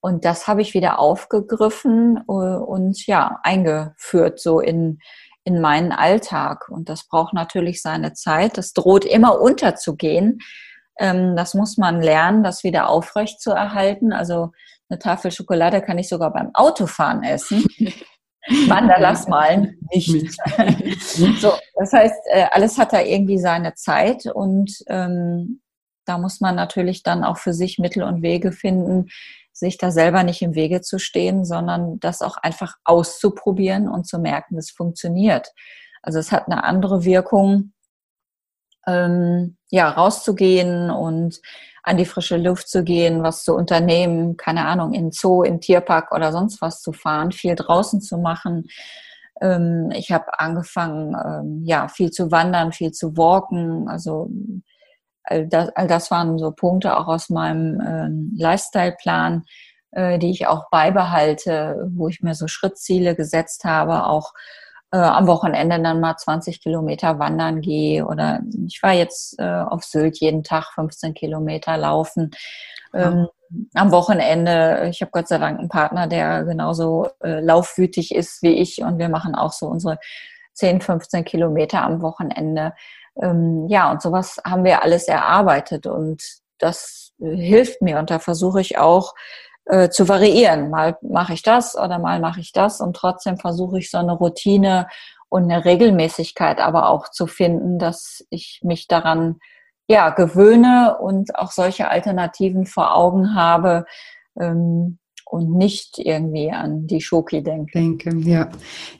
Und das habe ich wieder aufgegriffen äh, und ja, eingeführt so in, in meinen Alltag. Und das braucht natürlich seine Zeit. Das droht immer unterzugehen. Ähm, das muss man lernen, das wieder aufrecht zu erhalten. Also eine Tafel Schokolade kann ich sogar beim Autofahren essen. Mandalas malen nicht. so, das heißt, äh, alles hat da irgendwie seine Zeit und ähm, da muss man natürlich dann auch für sich Mittel und Wege finden, sich da selber nicht im Wege zu stehen, sondern das auch einfach auszuprobieren und zu merken, das funktioniert. Also es hat eine andere Wirkung, ähm, ja, rauszugehen und an die frische Luft zu gehen, was zu unternehmen, keine Ahnung, in Zoo, in Tierpark oder sonst was zu fahren, viel draußen zu machen. Ähm, ich habe angefangen, ähm, ja, viel zu wandern, viel zu walken. Also all das, all das waren so Punkte auch aus meinem ähm, Lifestyle-Plan, äh, die ich auch beibehalte, wo ich mir so Schrittziele gesetzt habe, auch äh, am Wochenende dann mal 20 Kilometer wandern gehe oder ich war jetzt äh, auf Sylt jeden Tag 15 Kilometer laufen. Ähm, am Wochenende, ich habe Gott sei Dank einen Partner, der genauso äh, laufwütig ist wie ich und wir machen auch so unsere 10, 15 Kilometer am Wochenende. Ähm, ja, und sowas haben wir alles erarbeitet und das äh, hilft mir und da versuche ich auch äh, zu variieren. Mal mache ich das oder mal mache ich das und trotzdem versuche ich so eine Routine und eine Regelmäßigkeit aber auch zu finden, dass ich mich daran ja gewöhne und auch solche Alternativen vor Augen habe, ähm, und nicht irgendwie an die Schoki denke. Denke, ja.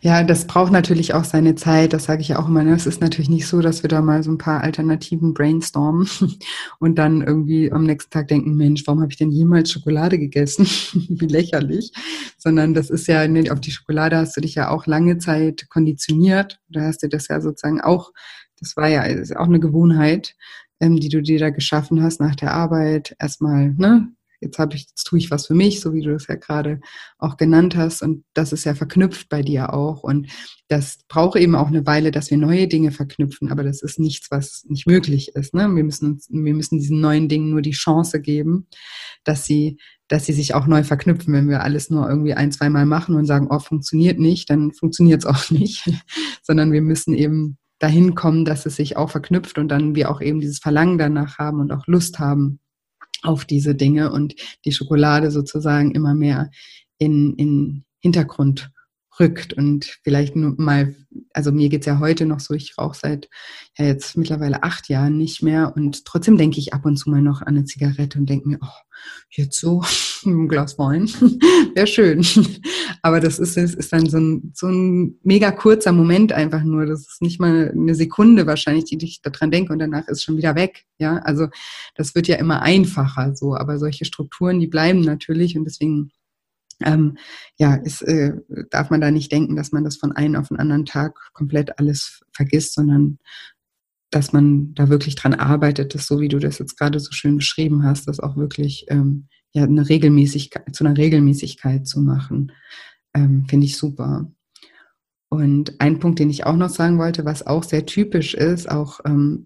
Ja, das braucht natürlich auch seine Zeit, das sage ich auch immer. Ne? Es ist natürlich nicht so, dass wir da mal so ein paar Alternativen brainstormen und dann irgendwie am nächsten Tag denken, Mensch, warum habe ich denn jemals Schokolade gegessen? Wie lächerlich. Sondern das ist ja, ne, auf die Schokolade hast du dich ja auch lange Zeit konditioniert. Da hast du das ja sozusagen auch, das war ja auch eine Gewohnheit, ähm, die du dir da geschaffen hast nach der Arbeit. Erstmal, ne, jetzt habe ich, jetzt tue ich was für mich, so wie du das ja gerade auch genannt hast. Und das ist ja verknüpft bei dir auch. Und das braucht eben auch eine Weile, dass wir neue Dinge verknüpfen. Aber das ist nichts, was nicht möglich ist. Ne? Wir müssen uns, wir müssen diesen neuen Dingen nur die Chance geben, dass sie, dass sie sich auch neu verknüpfen. Wenn wir alles nur irgendwie ein, zweimal machen und sagen, oh, funktioniert nicht, dann funktioniert es auch nicht. Sondern wir müssen eben dahin kommen, dass es sich auch verknüpft und dann wir auch eben dieses Verlangen danach haben und auch Lust haben, auf diese Dinge und die Schokolade sozusagen immer mehr in, in Hintergrund rückt und vielleicht nur mal, also mir geht's ja heute noch so, ich rauche seit ja jetzt mittlerweile acht Jahren nicht mehr und trotzdem denke ich ab und zu mal noch an eine Zigarette und denke mir, oh, jetzt so ein Glas Wein, wäre schön. Aber das ist, ist dann so ein, so ein mega kurzer Moment einfach nur. Das ist nicht mal eine Sekunde wahrscheinlich, die ich daran denke und danach ist schon wieder weg. Ja, also das wird ja immer einfacher so, aber solche Strukturen, die bleiben natürlich und deswegen ähm, ja, ist, äh, darf man da nicht denken, dass man das von einem auf den anderen Tag komplett alles vergisst, sondern dass man da wirklich dran arbeitet, dass so wie du das jetzt gerade so schön beschrieben hast, das auch wirklich ähm, ja eine Regelmäßigkeit zu einer Regelmäßigkeit zu machen, ähm, finde ich super. Und ein Punkt, den ich auch noch sagen wollte, was auch sehr typisch ist, auch ähm,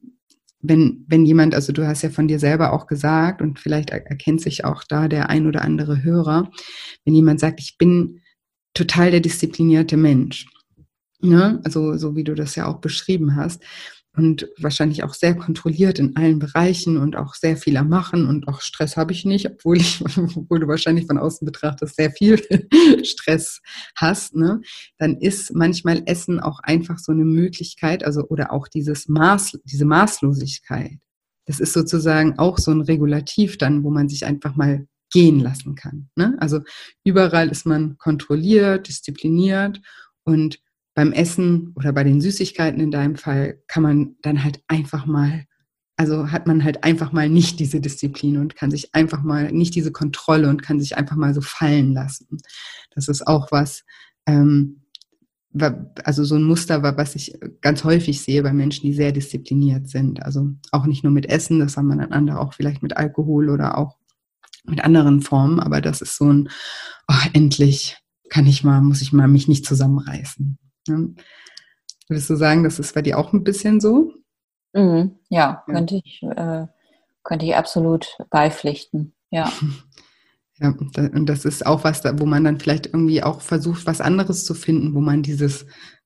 wenn, wenn jemand, also du hast ja von dir selber auch gesagt und vielleicht erkennt sich auch da der ein oder andere Hörer, wenn jemand sagt, ich bin total der disziplinierte Mensch, ne? also so wie du das ja auch beschrieben hast und wahrscheinlich auch sehr kontrolliert in allen Bereichen und auch sehr viel am Machen und auch Stress habe ich nicht, obwohl ich, obwohl du wahrscheinlich von außen betrachtest, sehr viel Stress hast, ne? dann ist manchmal Essen auch einfach so eine Möglichkeit, also oder auch dieses Maß, diese Maßlosigkeit. Das ist sozusagen auch so ein Regulativ dann, wo man sich einfach mal gehen lassen kann. Ne? Also überall ist man kontrolliert, diszipliniert und beim Essen oder bei den Süßigkeiten in deinem Fall kann man dann halt einfach mal, also hat man halt einfach mal nicht diese Disziplin und kann sich einfach mal nicht diese Kontrolle und kann sich einfach mal so fallen lassen. Das ist auch was, ähm, also so ein Muster, was ich ganz häufig sehe bei Menschen, die sehr diszipliniert sind. Also auch nicht nur mit Essen, das haben wir dann andere auch vielleicht mit Alkohol oder auch mit anderen Formen, aber das ist so ein, oh, endlich kann ich mal, muss ich mal mich nicht zusammenreißen. Ne? Würdest du sagen, das ist bei dir auch ein bisschen so? Mhm, ja, ja, könnte ich, äh, könnte ich absolut beipflichten. Ja. Ja, und das ist auch was, wo man dann vielleicht irgendwie auch versucht, was anderes zu finden, wo man dieses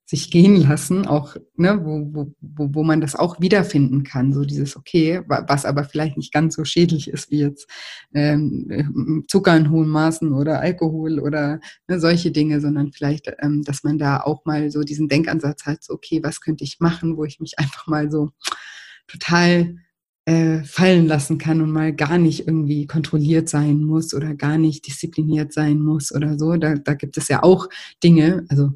sich gehen lassen, auch, ne, wo, wo, wo, man das auch wiederfinden kann. So dieses, okay, was aber vielleicht nicht ganz so schädlich ist wie jetzt ähm, Zucker in hohen Maßen oder Alkohol oder ne, solche Dinge, sondern vielleicht, ähm, dass man da auch mal so diesen Denkansatz hat, so, okay, was könnte ich machen, wo ich mich einfach mal so total äh, fallen lassen kann und mal gar nicht irgendwie kontrolliert sein muss oder gar nicht diszipliniert sein muss oder so. Da, da gibt es ja auch Dinge, also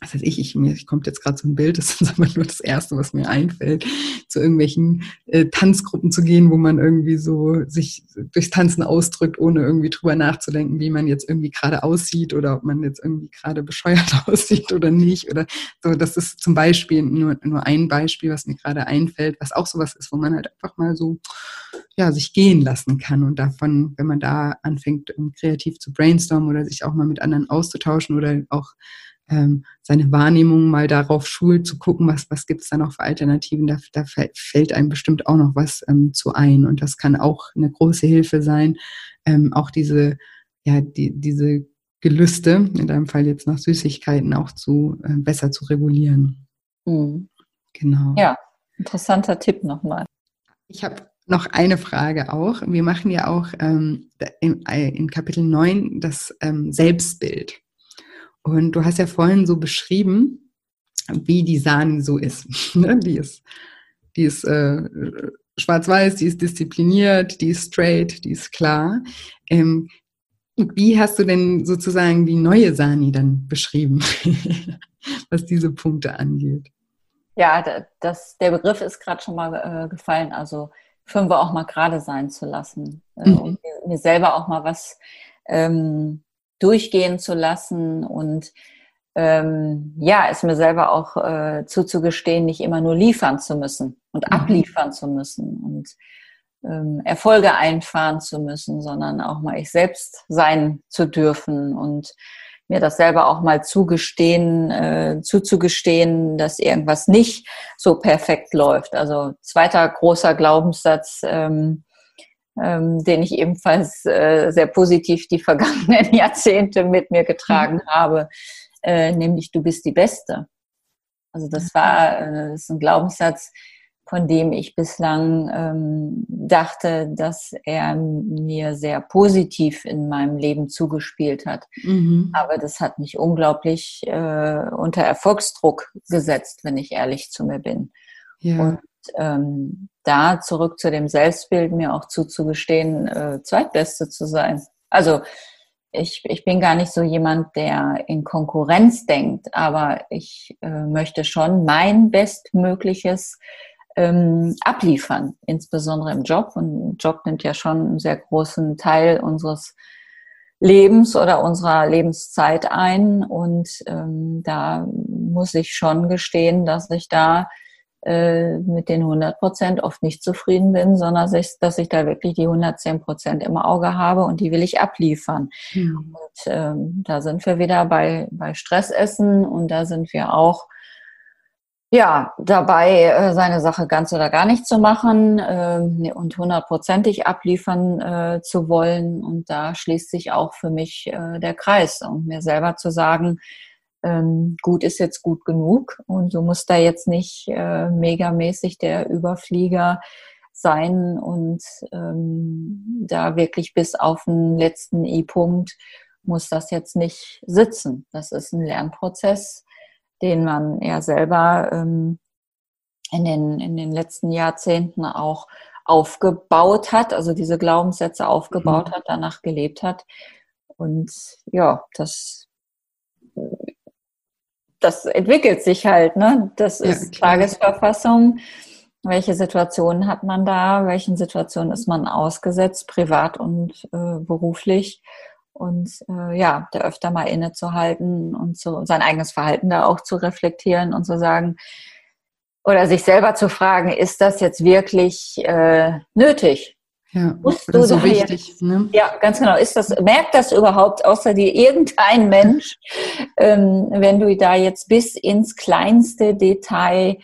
was weiß ich, ich mir ich kommt jetzt gerade so ein Bild, das ist aber nur das Erste, was mir einfällt, zu irgendwelchen äh, Tanzgruppen zu gehen, wo man irgendwie so sich durchs Tanzen ausdrückt, ohne irgendwie drüber nachzudenken, wie man jetzt irgendwie gerade aussieht oder ob man jetzt irgendwie gerade bescheuert aussieht oder nicht. Oder so, das ist zum Beispiel nur, nur ein Beispiel, was mir gerade einfällt, was auch sowas ist, wo man halt einfach mal so ja, sich gehen lassen kann und davon, wenn man da anfängt, kreativ zu brainstormen oder sich auch mal mit anderen auszutauschen oder auch ähm, seine Wahrnehmung mal darauf schult, zu gucken, was, was gibt es da noch für Alternativen. Da, da fällt einem bestimmt auch noch was ähm, zu ein. Und das kann auch eine große Hilfe sein, ähm, auch diese, ja, die, diese Gelüste, in deinem Fall jetzt nach Süßigkeiten, auch zu äh, besser zu regulieren. Mhm. Genau. Ja, interessanter Tipp nochmal. Ich habe noch eine Frage auch. Wir machen ja auch ähm, in, in, Kapitel 9 das ähm, Selbstbild. Und du hast ja vorhin so beschrieben, wie die Sahne so ist. Ne? die ist, die ist äh, schwarz-weiß, die ist diszipliniert, die ist straight, die ist klar. Ähm, wie hast du denn sozusagen die neue Sani dann beschrieben, was diese Punkte angeht? Ja, das, der Begriff ist gerade schon mal äh, gefallen. Also fünf auch mal gerade sein zu lassen äh, mhm. und mir, mir, selber auch mal was ähm, durchgehen zu lassen und ähm, ja, es mir selber auch äh, zuzugestehen, nicht immer nur liefern zu müssen und mhm. abliefern zu müssen und ähm, Erfolge einfahren zu müssen, sondern auch mal ich selbst sein zu dürfen und mir das selber auch mal zugestehen, äh, zuzugestehen, dass irgendwas nicht so perfekt läuft. Also zweiter großer Glaubenssatz, ähm, ähm, den ich ebenfalls äh, sehr positiv die vergangenen Jahrzehnte mit mir getragen mhm. habe, äh, nämlich du bist die Beste. Also das war äh, das ist ein Glaubenssatz, von dem ich bislang ähm, dachte, dass er mir sehr positiv in meinem Leben zugespielt hat. Mhm. Aber das hat mich unglaublich äh, unter Erfolgsdruck gesetzt, wenn ich ehrlich zu mir bin. Ja. Und ähm, da zurück zu dem Selbstbild mir auch zuzugestehen, äh, Zweitbeste zu sein. Also ich, ich bin gar nicht so jemand, der in Konkurrenz denkt, aber ich äh, möchte schon mein Bestmögliches ähm, abliefern, insbesondere im Job. Und Job nimmt ja schon einen sehr großen Teil unseres Lebens oder unserer Lebenszeit ein. Und ähm, da muss ich schon gestehen, dass ich da äh, mit den 100 Prozent oft nicht zufrieden bin, sondern dass ich da wirklich die 110 Prozent im Auge habe und die will ich abliefern. Mhm. Und ähm, da sind wir wieder bei, bei Stressessen und da sind wir auch ja, dabei, äh, seine Sache ganz oder gar nicht zu machen äh, und hundertprozentig abliefern äh, zu wollen. Und da schließt sich auch für mich äh, der Kreis und mir selber zu sagen, ähm, gut ist jetzt gut genug und du musst da jetzt nicht äh, megamäßig der Überflieger sein und ähm, da wirklich bis auf den letzten I-Punkt muss das jetzt nicht sitzen. Das ist ein Lernprozess, den man ja selber ähm, in, den, in den letzten Jahrzehnten auch aufgebaut hat, also diese Glaubenssätze aufgebaut mhm. hat, danach gelebt hat. Und ja, das, das entwickelt sich halt, ne? Das ja, ist klar. Tagesverfassung. Welche Situationen hat man da? Welchen Situationen ist man ausgesetzt, privat und äh, beruflich? Und äh, ja, da öfter mal innezuhalten und so sein eigenes Verhalten da auch zu reflektieren und zu sagen, oder sich selber zu fragen, ist das jetzt wirklich äh, nötig? Ja, Musst du so wichtig. Ne? Ja, ganz genau. Ist das, merkt das überhaupt außer dir irgendein Mensch, ähm, wenn du da jetzt bis ins kleinste Detail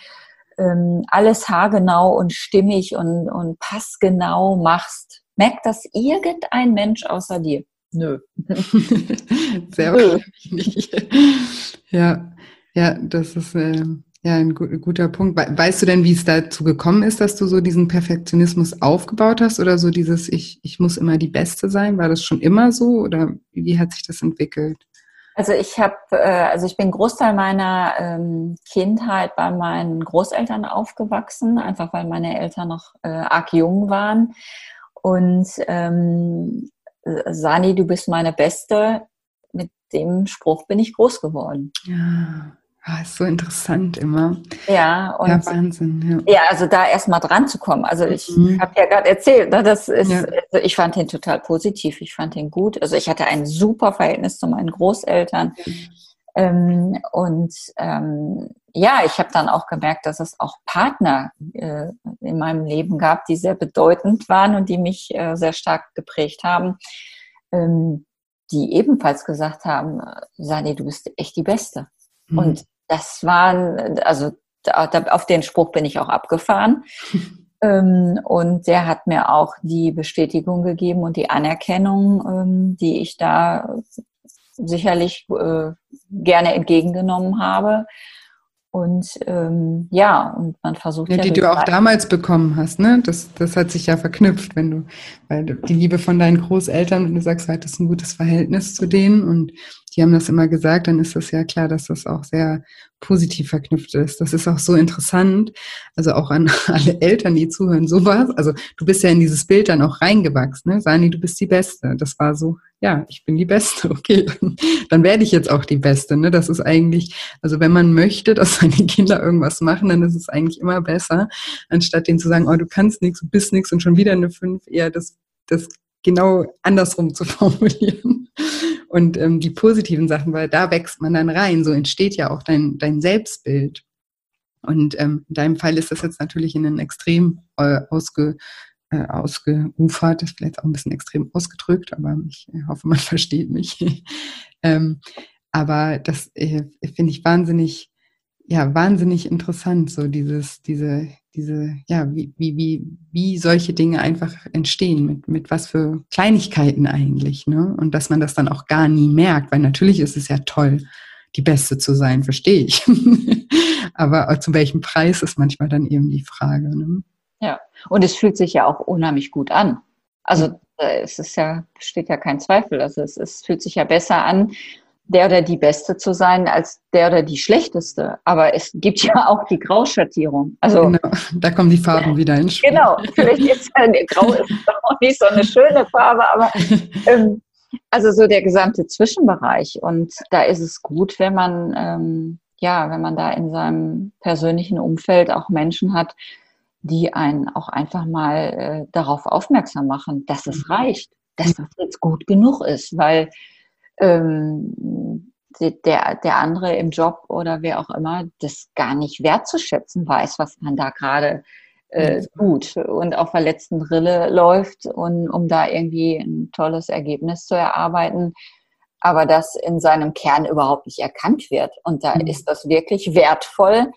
ähm, alles haargenau und stimmig und, und passgenau machst? Merkt das irgendein Mensch außer dir? Nö. Sehr wahrscheinlich nicht. Ja, ja, das ist. Äh ja, ein guter Punkt. Weißt du denn, wie es dazu gekommen ist, dass du so diesen Perfektionismus aufgebaut hast oder so dieses ich, ich muss immer die Beste sein? War das schon immer so oder wie hat sich das entwickelt? Also ich habe, äh, also ich bin Großteil meiner ähm, Kindheit bei meinen Großeltern aufgewachsen, einfach weil meine Eltern noch äh, arg jung waren. Und ähm, Sani, du bist meine Beste. Mit dem Spruch bin ich groß geworden. Ja. Ah, ist so interessant immer. Ja, und ja, Wahnsinn. Ja, ja also da erstmal dran zu kommen. Also ich mhm. habe ja gerade erzählt, ne, das ist, ja. also ich fand ihn total positiv, ich fand ihn gut. Also ich hatte ein super Verhältnis zu meinen Großeltern. Mhm. Ähm, und ähm, ja, ich habe dann auch gemerkt, dass es auch Partner äh, in meinem Leben gab, die sehr bedeutend waren und die mich äh, sehr stark geprägt haben, ähm, die ebenfalls gesagt haben, Sani, du bist echt die Beste. Mhm. Und das waren, also da, auf den Spruch bin ich auch abgefahren. ähm, und der hat mir auch die Bestätigung gegeben und die Anerkennung, ähm, die ich da sicherlich äh, gerne entgegengenommen habe. Und ähm, ja, und man versucht ja. Die du auch damals bekommen hast, ne? Das, das hat sich ja verknüpft, wenn du, weil die Liebe von deinen Großeltern, wenn du sagst, du hattest ein gutes Verhältnis zu denen und die haben das immer gesagt, dann ist das ja klar, dass das auch sehr positiv verknüpft ist. Das ist auch so interessant. Also auch an alle Eltern, die zuhören, sowas. Also du bist ja in dieses Bild dann auch reingewachsen, ne? Sani, du bist die Beste. Das war so, ja, ich bin die Beste, okay. Dann werde ich jetzt auch die Beste. Ne? Das ist eigentlich, also wenn man möchte, dass seine Kinder irgendwas machen, dann ist es eigentlich immer besser, anstatt denen zu sagen, oh, du kannst nichts, du bist nichts und schon wieder eine Fünf, eher das, das genau andersrum zu formulieren und ähm, die positiven Sachen, weil da wächst man dann rein. So entsteht ja auch dein, dein Selbstbild. Und ähm, in deinem Fall ist das jetzt natürlich in einem extrem äh, ausge, äh, ausgeufert, ist vielleicht auch ein bisschen extrem ausgedrückt, aber ich äh, hoffe, man versteht mich. ähm, aber das äh, finde ich wahnsinnig, ja, wahnsinnig interessant, so dieses, diese, diese, ja, wie, wie, wie, wie solche Dinge einfach entstehen, mit, mit was für Kleinigkeiten eigentlich, ne? Und dass man das dann auch gar nie merkt, weil natürlich ist es ja toll, die Beste zu sein, verstehe ich. Aber zu welchem Preis ist manchmal dann eben die Frage. Ne? Ja, und es fühlt sich ja auch unheimlich gut an. Also äh, es ist ja, steht ja kein Zweifel. Also es, es fühlt sich ja besser an, der oder die Beste zu sein als der oder die Schlechteste. Aber es gibt ja auch die Grauschattierung. Also, genau, da kommen die Farben wieder ins Spiel. Genau, vielleicht ist äh, Grau ist auch nicht so eine schöne Farbe, aber ähm, also so der gesamte Zwischenbereich. Und da ist es gut, wenn man, ähm, ja, wenn man da in seinem persönlichen Umfeld auch Menschen hat, die einen auch einfach mal äh, darauf aufmerksam machen, dass es mhm. reicht, dass das jetzt gut genug ist, weil ähm, der, der andere im Job oder wer auch immer das gar nicht wertzuschätzen weiß, was man da gerade äh, tut und auf der letzten Rille läuft, und, um da irgendwie ein tolles Ergebnis zu erarbeiten, aber das in seinem Kern überhaupt nicht erkannt wird. Und da mhm. ist das wirklich wertvoll,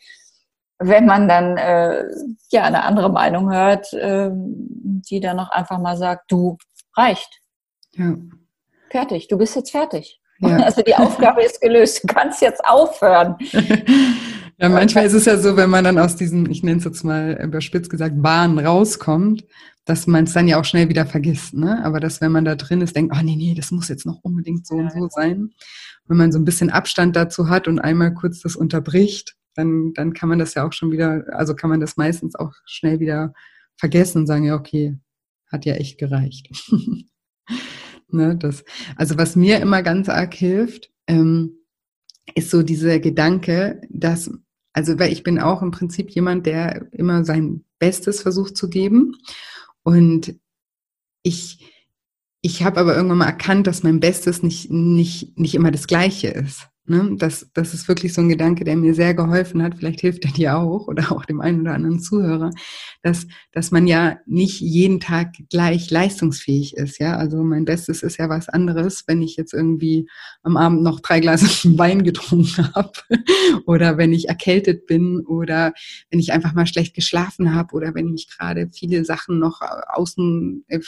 wenn man dann äh, ja eine andere Meinung hört, äh, die dann noch einfach mal sagt, du reicht. Ja fertig, du bist jetzt fertig. Ja. Also die Aufgabe ist gelöst, du kannst jetzt aufhören. Ja, manchmal ist es ja so, wenn man dann aus diesem, ich nenne es jetzt mal überspitzt gesagt, Bahn rauskommt, dass man es dann ja auch schnell wieder vergisst. Ne? Aber dass, wenn man da drin ist, denkt, oh nee, nee, das muss jetzt noch unbedingt so ja, und so sein. Wenn man so ein bisschen Abstand dazu hat und einmal kurz das unterbricht, dann, dann kann man das ja auch schon wieder, also kann man das meistens auch schnell wieder vergessen und sagen, ja, okay, hat ja echt gereicht. ne, das, also was mir immer ganz arg hilft, ähm, ist so dieser Gedanke, dass, also weil ich bin auch im Prinzip jemand, der immer sein Bestes versucht zu geben. Und ich, ich habe aber irgendwann mal erkannt, dass mein Bestes nicht, nicht, nicht immer das Gleiche ist. Ne? Das, das ist wirklich so ein Gedanke, der mir sehr geholfen hat. Vielleicht hilft er dir auch oder auch dem einen oder anderen Zuhörer, dass, dass man ja nicht jeden Tag gleich leistungsfähig ist. Ja, also mein Bestes ist ja was anderes, wenn ich jetzt irgendwie am Abend noch drei Gläser Wein getrunken habe oder wenn ich erkältet bin oder wenn ich einfach mal schlecht geschlafen habe oder wenn mich gerade viele Sachen noch außen äh,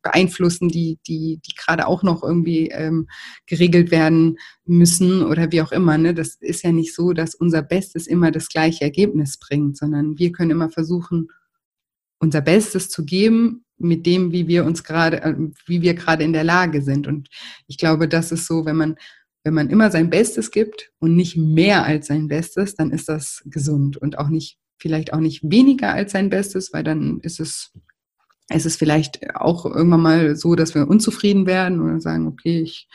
beeinflussen, die, die, die gerade auch noch irgendwie ähm, geregelt werden müssen oder wie auch immer. Ne? Das ist ja nicht so, dass unser Bestes immer das gleiche Ergebnis bringt, sondern wir können immer versuchen, unser Bestes zu geben mit dem, wie wir uns gerade, äh, wie wir gerade in der Lage sind. Und ich glaube, das ist so, wenn man, wenn man immer sein Bestes gibt und nicht mehr als sein Bestes, dann ist das gesund und auch nicht, vielleicht auch nicht weniger als sein Bestes, weil dann ist es ist es vielleicht auch irgendwann mal so, dass wir unzufrieden werden oder sagen, okay, ich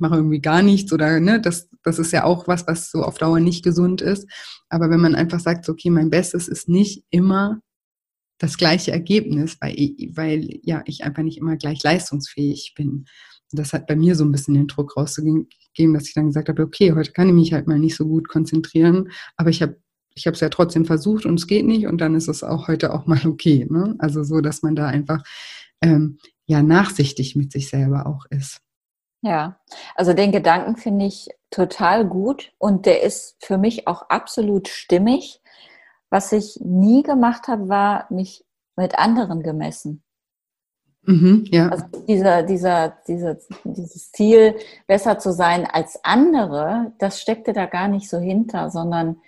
mache irgendwie gar nichts oder ne, das, das ist ja auch was, was so auf Dauer nicht gesund ist. Aber wenn man einfach sagt, okay, mein Bestes ist nicht immer das gleiche Ergebnis, weil, weil ja ich einfach nicht immer gleich leistungsfähig bin. Das hat bei mir so ein bisschen den Druck rauszugeben, dass ich dann gesagt habe, okay, heute kann ich mich halt mal nicht so gut konzentrieren, aber ich habe ich habe es ja trotzdem versucht und es geht nicht und dann ist es auch heute auch mal okay. Ne? Also so, dass man da einfach ähm, ja nachsichtig mit sich selber auch ist. Ja, also den Gedanken finde ich total gut und der ist für mich auch absolut stimmig. Was ich nie gemacht habe, war mich mit anderen gemessen. Mhm, ja. Also dieser, dieser, dieser, dieses Ziel, besser zu sein als andere, das steckte da gar nicht so hinter, sondern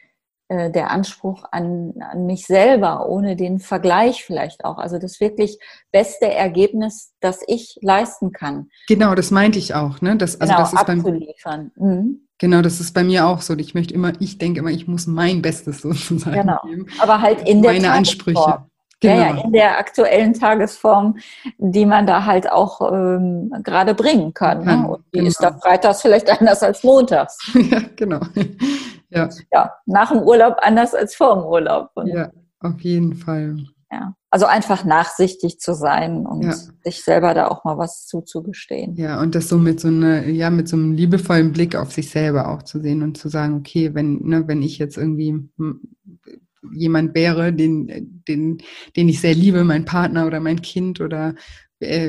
äh, der Anspruch an, an mich selber, ohne den Vergleich vielleicht auch. Also das wirklich beste Ergebnis, das ich leisten kann. Genau, das meinte ich auch. Ne? Das, also genau, das ist abzuliefern. Beim, mhm. Genau, das ist bei mir auch so. Ich möchte immer, ich denke immer, ich muss mein Bestes sozusagen genau. geben. Aber halt in der Meine Ansprüche. Genau. Ja, ja, in der aktuellen Tagesform, die man da halt auch ähm, gerade bringen kann. Ne? Und die genau. ist da freitags vielleicht anders als montags. ja, genau. Ja. ja, nach dem Urlaub anders als vor dem Urlaub. Und ja, auf jeden Fall. Ja, also einfach nachsichtig zu sein und ja. sich selber da auch mal was zuzugestehen. Ja, und das so mit so einer, ja, mit so einem liebevollen Blick auf sich selber auch zu sehen und zu sagen, okay, wenn, ne, wenn ich jetzt irgendwie jemand wäre, den, den, den ich sehr liebe, mein Partner oder mein Kind oder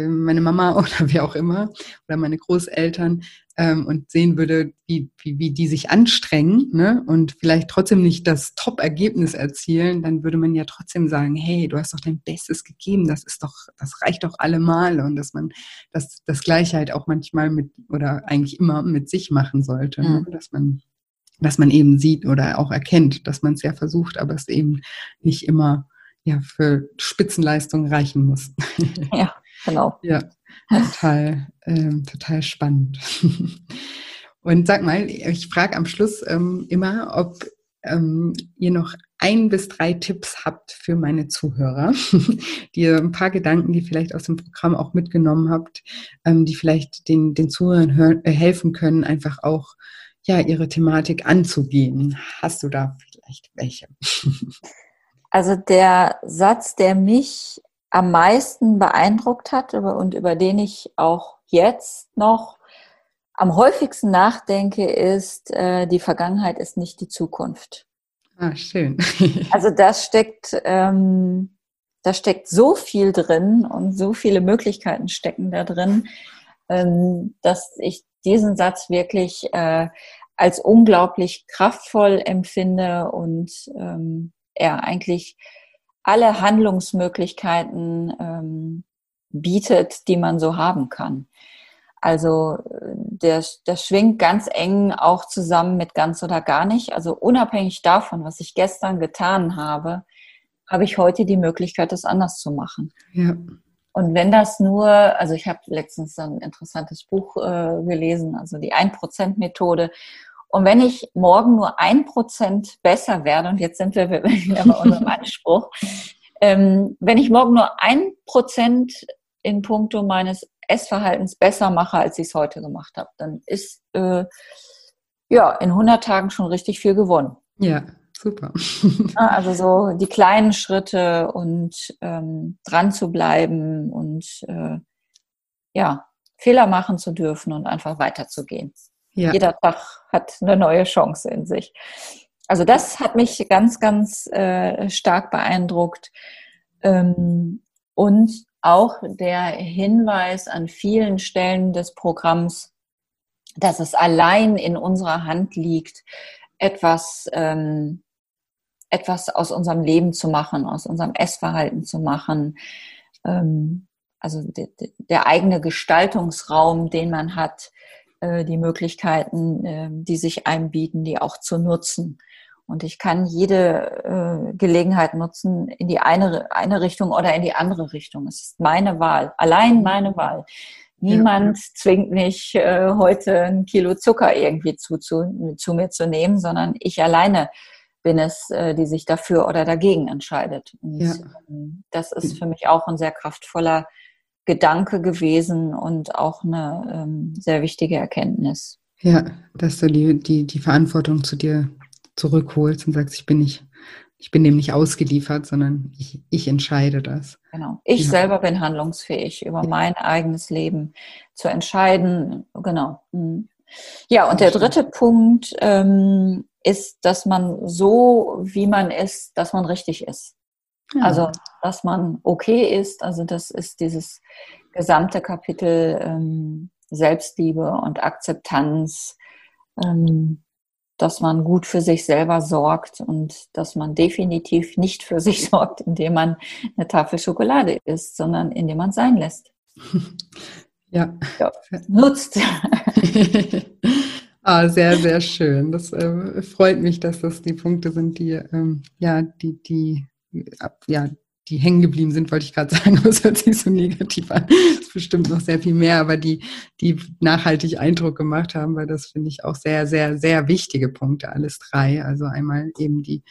meine Mama oder wer auch immer oder meine Großeltern ähm, und sehen würde, wie, wie, wie die sich anstrengen ne, und vielleicht trotzdem nicht das Top-Ergebnis erzielen, dann würde man ja trotzdem sagen, hey, du hast doch dein Bestes gegeben, das ist doch, das reicht doch allemal und dass man das, das Gleiche halt auch manchmal mit oder eigentlich immer mit sich machen sollte, ne, mhm. ne, dass man dass man eben sieht oder auch erkennt, dass man es ja versucht, aber es eben nicht immer ja für Spitzenleistungen reichen muss. Ja, genau. Ja, total, ähm, total spannend. Und sag mal, ich frage am Schluss ähm, immer, ob ähm, ihr noch ein bis drei Tipps habt für meine Zuhörer, die ihr ein paar Gedanken, die vielleicht aus dem Programm auch mitgenommen habt, ähm, die vielleicht den, den Zuhörern äh, helfen können, einfach auch ja, ihre Thematik anzugehen. Hast du da vielleicht welche? Also der Satz, der mich am meisten beeindruckt hat und über den ich auch jetzt noch am häufigsten nachdenke, ist, äh, die Vergangenheit ist nicht die Zukunft. Ah, schön. also da steckt, ähm, da steckt so viel drin und so viele Möglichkeiten stecken da drin, ähm, dass ich diesen Satz wirklich äh, als unglaublich kraftvoll empfinde und ähm, er eigentlich alle Handlungsmöglichkeiten ähm, bietet, die man so haben kann. Also der, der schwingt ganz eng auch zusammen mit ganz oder gar nicht. Also unabhängig davon, was ich gestern getan habe, habe ich heute die Möglichkeit, das anders zu machen. Ja. Und wenn das nur, also ich habe letztens ein interessantes Buch äh, gelesen, also die 1%-Methode. Und wenn ich morgen nur ein Prozent besser werde, und jetzt sind wir wieder bei unserem Anspruch, ähm, wenn ich morgen nur ein Prozent in puncto meines Essverhaltens besser mache, als ich es heute gemacht habe, dann ist äh, ja in 100 Tagen schon richtig viel gewonnen. Ja, super. also so die kleinen Schritte und ähm, dran zu bleiben und äh, ja, Fehler machen zu dürfen und einfach weiterzugehen. Ja. Jeder Tag hat eine neue Chance in sich. Also das hat mich ganz, ganz äh, stark beeindruckt. Ähm, und auch der Hinweis an vielen Stellen des Programms, dass es allein in unserer Hand liegt, etwas, ähm, etwas aus unserem Leben zu machen, aus unserem Essverhalten zu machen. Ähm, also de, de, der eigene Gestaltungsraum, den man hat, äh, die Möglichkeiten, äh, die sich einem bieten, die auch zu nutzen. Und ich kann jede äh, Gelegenheit nutzen in die eine, eine Richtung oder in die andere Richtung. Es ist meine Wahl, allein mhm. meine Wahl. Niemand ja. zwingt mich, äh, heute ein Kilo Zucker irgendwie zu, zu, zu mir zu nehmen, sondern ich alleine bin es, äh, die sich dafür oder dagegen entscheidet. Und ja. ähm, das ist für mich auch ein sehr kraftvoller Gedanke gewesen und auch eine ähm, sehr wichtige Erkenntnis. Ja, dass du die, die, die Verantwortung zu dir zurückholst und sagst, ich bin nicht, ich bin dem nicht ausgeliefert, sondern ich, ich entscheide das. Genau. Ich ja. selber bin handlungsfähig, über ja. mein eigenes Leben zu entscheiden. Genau. Mhm. Ja, und der dritte Punkt ähm, ist, dass man so, wie man ist, dass man richtig ist. Ja. Also, dass man okay ist. Also, das ist dieses gesamte Kapitel ähm, Selbstliebe und Akzeptanz. Ähm, dass man gut für sich selber sorgt und dass man definitiv nicht für sich sorgt, indem man eine Tafel Schokolade isst, sondern indem man es sein lässt. Ja. ja. Nutzt. ah, sehr, sehr schön. Das äh, freut mich, dass das die Punkte sind, die, ähm, ja, die, die, ja, die hängen geblieben sind, wollte ich gerade sagen, das hört sich so negativ an. Ist bestimmt noch sehr viel mehr, aber die, die nachhaltig Eindruck gemacht haben, weil das finde ich auch sehr, sehr, sehr wichtige Punkte, alles drei. Also einmal eben die,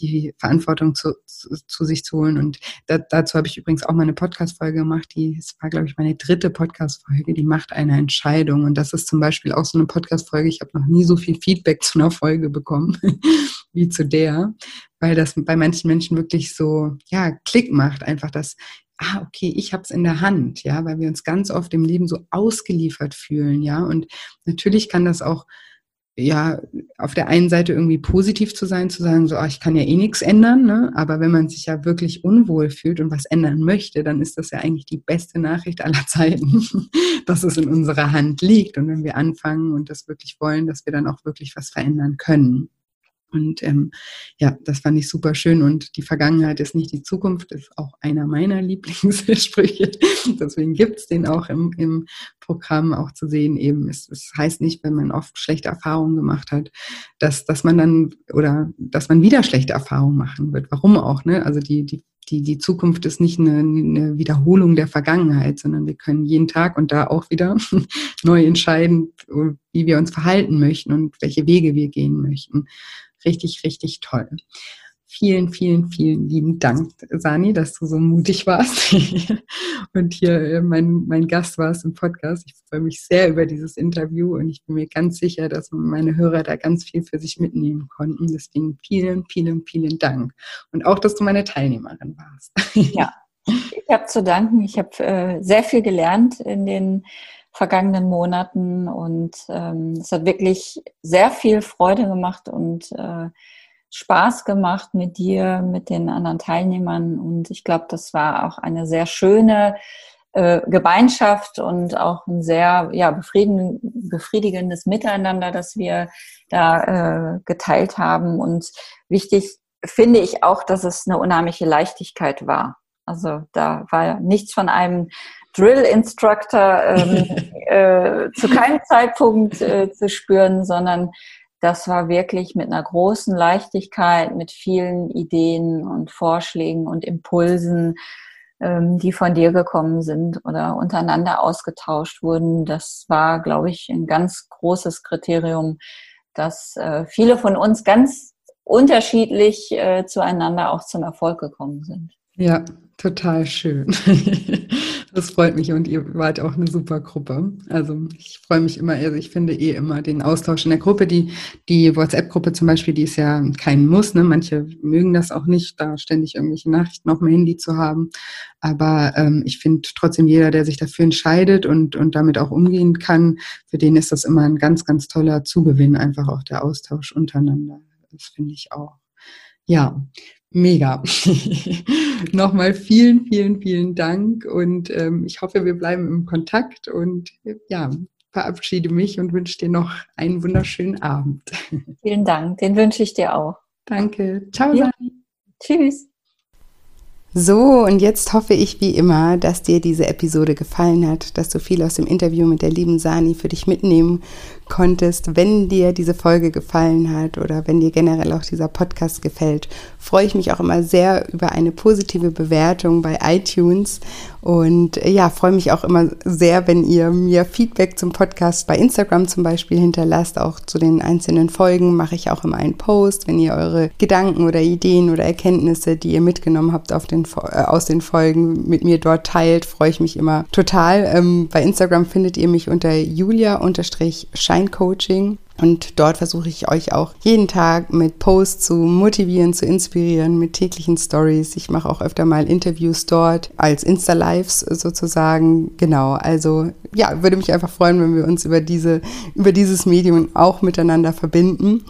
die Verantwortung zu, zu, zu sich zu holen. Und da, dazu habe ich übrigens auch mal eine Podcast-Folge gemacht, die, es war, glaube ich, meine dritte Podcast-Folge, die macht eine Entscheidung. Und das ist zum Beispiel auch so eine Podcast-Folge. Ich habe noch nie so viel Feedback zu einer Folge bekommen wie zu der, weil das bei manchen Menschen wirklich so, ja, Klick macht, einfach das, ah, okay, ich habe es in der Hand, ja, weil wir uns ganz oft im Leben so ausgeliefert fühlen, ja, und natürlich kann das auch, ja, auf der einen Seite irgendwie positiv zu sein, zu sagen, so, ah, ich kann ja eh nichts ändern, ne? aber wenn man sich ja wirklich unwohl fühlt und was ändern möchte, dann ist das ja eigentlich die beste Nachricht aller Zeiten, dass es in unserer Hand liegt und wenn wir anfangen und das wirklich wollen, dass wir dann auch wirklich was verändern können. Und ähm, ja, das fand ich super schön. Und die Vergangenheit ist nicht die Zukunft, ist auch einer meiner Lieblingssprüche. Deswegen gibt's den auch im, im Programm auch zu sehen. Eben, es, es heißt nicht, wenn man oft schlechte Erfahrungen gemacht hat, dass, dass man dann oder dass man wieder schlechte Erfahrungen machen wird. Warum auch, ne? Also die, die die, die Zukunft ist nicht eine, eine Wiederholung der Vergangenheit, sondern wir können jeden Tag und da auch wieder neu entscheiden, wie wir uns verhalten möchten und welche Wege wir gehen möchten richtig, richtig toll. Vielen, vielen, vielen lieben Dank, Sani, dass du so mutig warst und hier äh, mein, mein Gast warst im Podcast. Ich freue mich sehr über dieses Interview und ich bin mir ganz sicher, dass meine Hörer da ganz viel für sich mitnehmen konnten. Deswegen vielen, vielen, vielen Dank. Und auch, dass du meine Teilnehmerin warst. Ja, ich habe zu danken. Ich habe äh, sehr viel gelernt in den vergangenen Monaten und ähm, es hat wirklich sehr viel Freude gemacht und äh, Spaß gemacht mit dir, mit den anderen Teilnehmern und ich glaube, das war auch eine sehr schöne äh, Gemeinschaft und auch ein sehr ja, befriedigen, befriedigendes Miteinander, das wir da äh, geteilt haben. Und wichtig finde ich auch, dass es eine unheimliche Leichtigkeit war. Also da war nichts von einem Drill-Instructor ähm, äh, zu keinem Zeitpunkt äh, zu spüren, sondern das war wirklich mit einer großen Leichtigkeit, mit vielen Ideen und Vorschlägen und Impulsen, ähm, die von dir gekommen sind oder untereinander ausgetauscht wurden. Das war, glaube ich, ein ganz großes Kriterium, dass äh, viele von uns ganz unterschiedlich äh, zueinander auch zum Erfolg gekommen sind. Ja, total schön. Das freut mich und ihr wart auch eine super Gruppe. Also ich freue mich immer, also ich finde eh immer den Austausch in der Gruppe. Die, die WhatsApp-Gruppe zum Beispiel, die ist ja kein Muss. Ne? Manche mögen das auch nicht, da ständig irgendwelche Nachrichten auf dem Handy zu haben. Aber ähm, ich finde trotzdem jeder, der sich dafür entscheidet und, und damit auch umgehen kann, für den ist das immer ein ganz, ganz toller Zugewinn, einfach auch der Austausch untereinander. Das finde ich auch. Ja, Mega. Nochmal vielen, vielen, vielen Dank und ähm, ich hoffe, wir bleiben im Kontakt und ja, verabschiede mich und wünsche dir noch einen wunderschönen Abend. Vielen Dank, den wünsche ich dir auch. Danke. Ciao. Ja. Tschüss. So, und jetzt hoffe ich wie immer, dass dir diese Episode gefallen hat, dass du viel aus dem Interview mit der lieben Sani für dich mitnehmen konntest. Wenn dir diese Folge gefallen hat oder wenn dir generell auch dieser Podcast gefällt, freue ich mich auch immer sehr über eine positive Bewertung bei iTunes und äh, ja, freue mich auch immer sehr, wenn ihr mir Feedback zum Podcast bei Instagram zum Beispiel hinterlasst. Auch zu den einzelnen Folgen mache ich auch immer einen Post, wenn ihr eure Gedanken oder Ideen oder Erkenntnisse, die ihr mitgenommen habt auf den, äh, aus den Folgen mit mir dort teilt, freue ich mich immer total. Ähm, bei Instagram findet ihr mich unter julia-schein Online-Coaching. Und dort versuche ich euch auch jeden Tag mit Posts zu motivieren, zu inspirieren, mit täglichen Stories. Ich mache auch öfter mal Interviews dort als Insta-Lives sozusagen. Genau, also ja, würde mich einfach freuen, wenn wir uns über diese, über dieses Medium auch miteinander verbinden.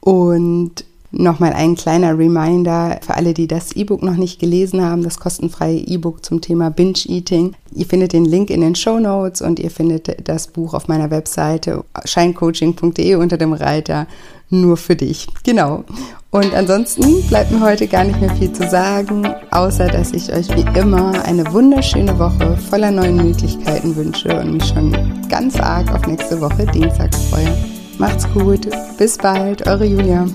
Und Nochmal ein kleiner Reminder für alle, die das E-Book noch nicht gelesen haben, das kostenfreie E-Book zum Thema Binge Eating. Ihr findet den Link in den Show Notes und ihr findet das Buch auf meiner Webseite scheincoaching.de unter dem Reiter nur für dich. Genau. Und ansonsten bleibt mir heute gar nicht mehr viel zu sagen, außer dass ich euch wie immer eine wunderschöne Woche voller neuen Möglichkeiten wünsche und mich schon ganz arg auf nächste Woche Dienstag freue. Macht's gut, bis bald, eure Julia.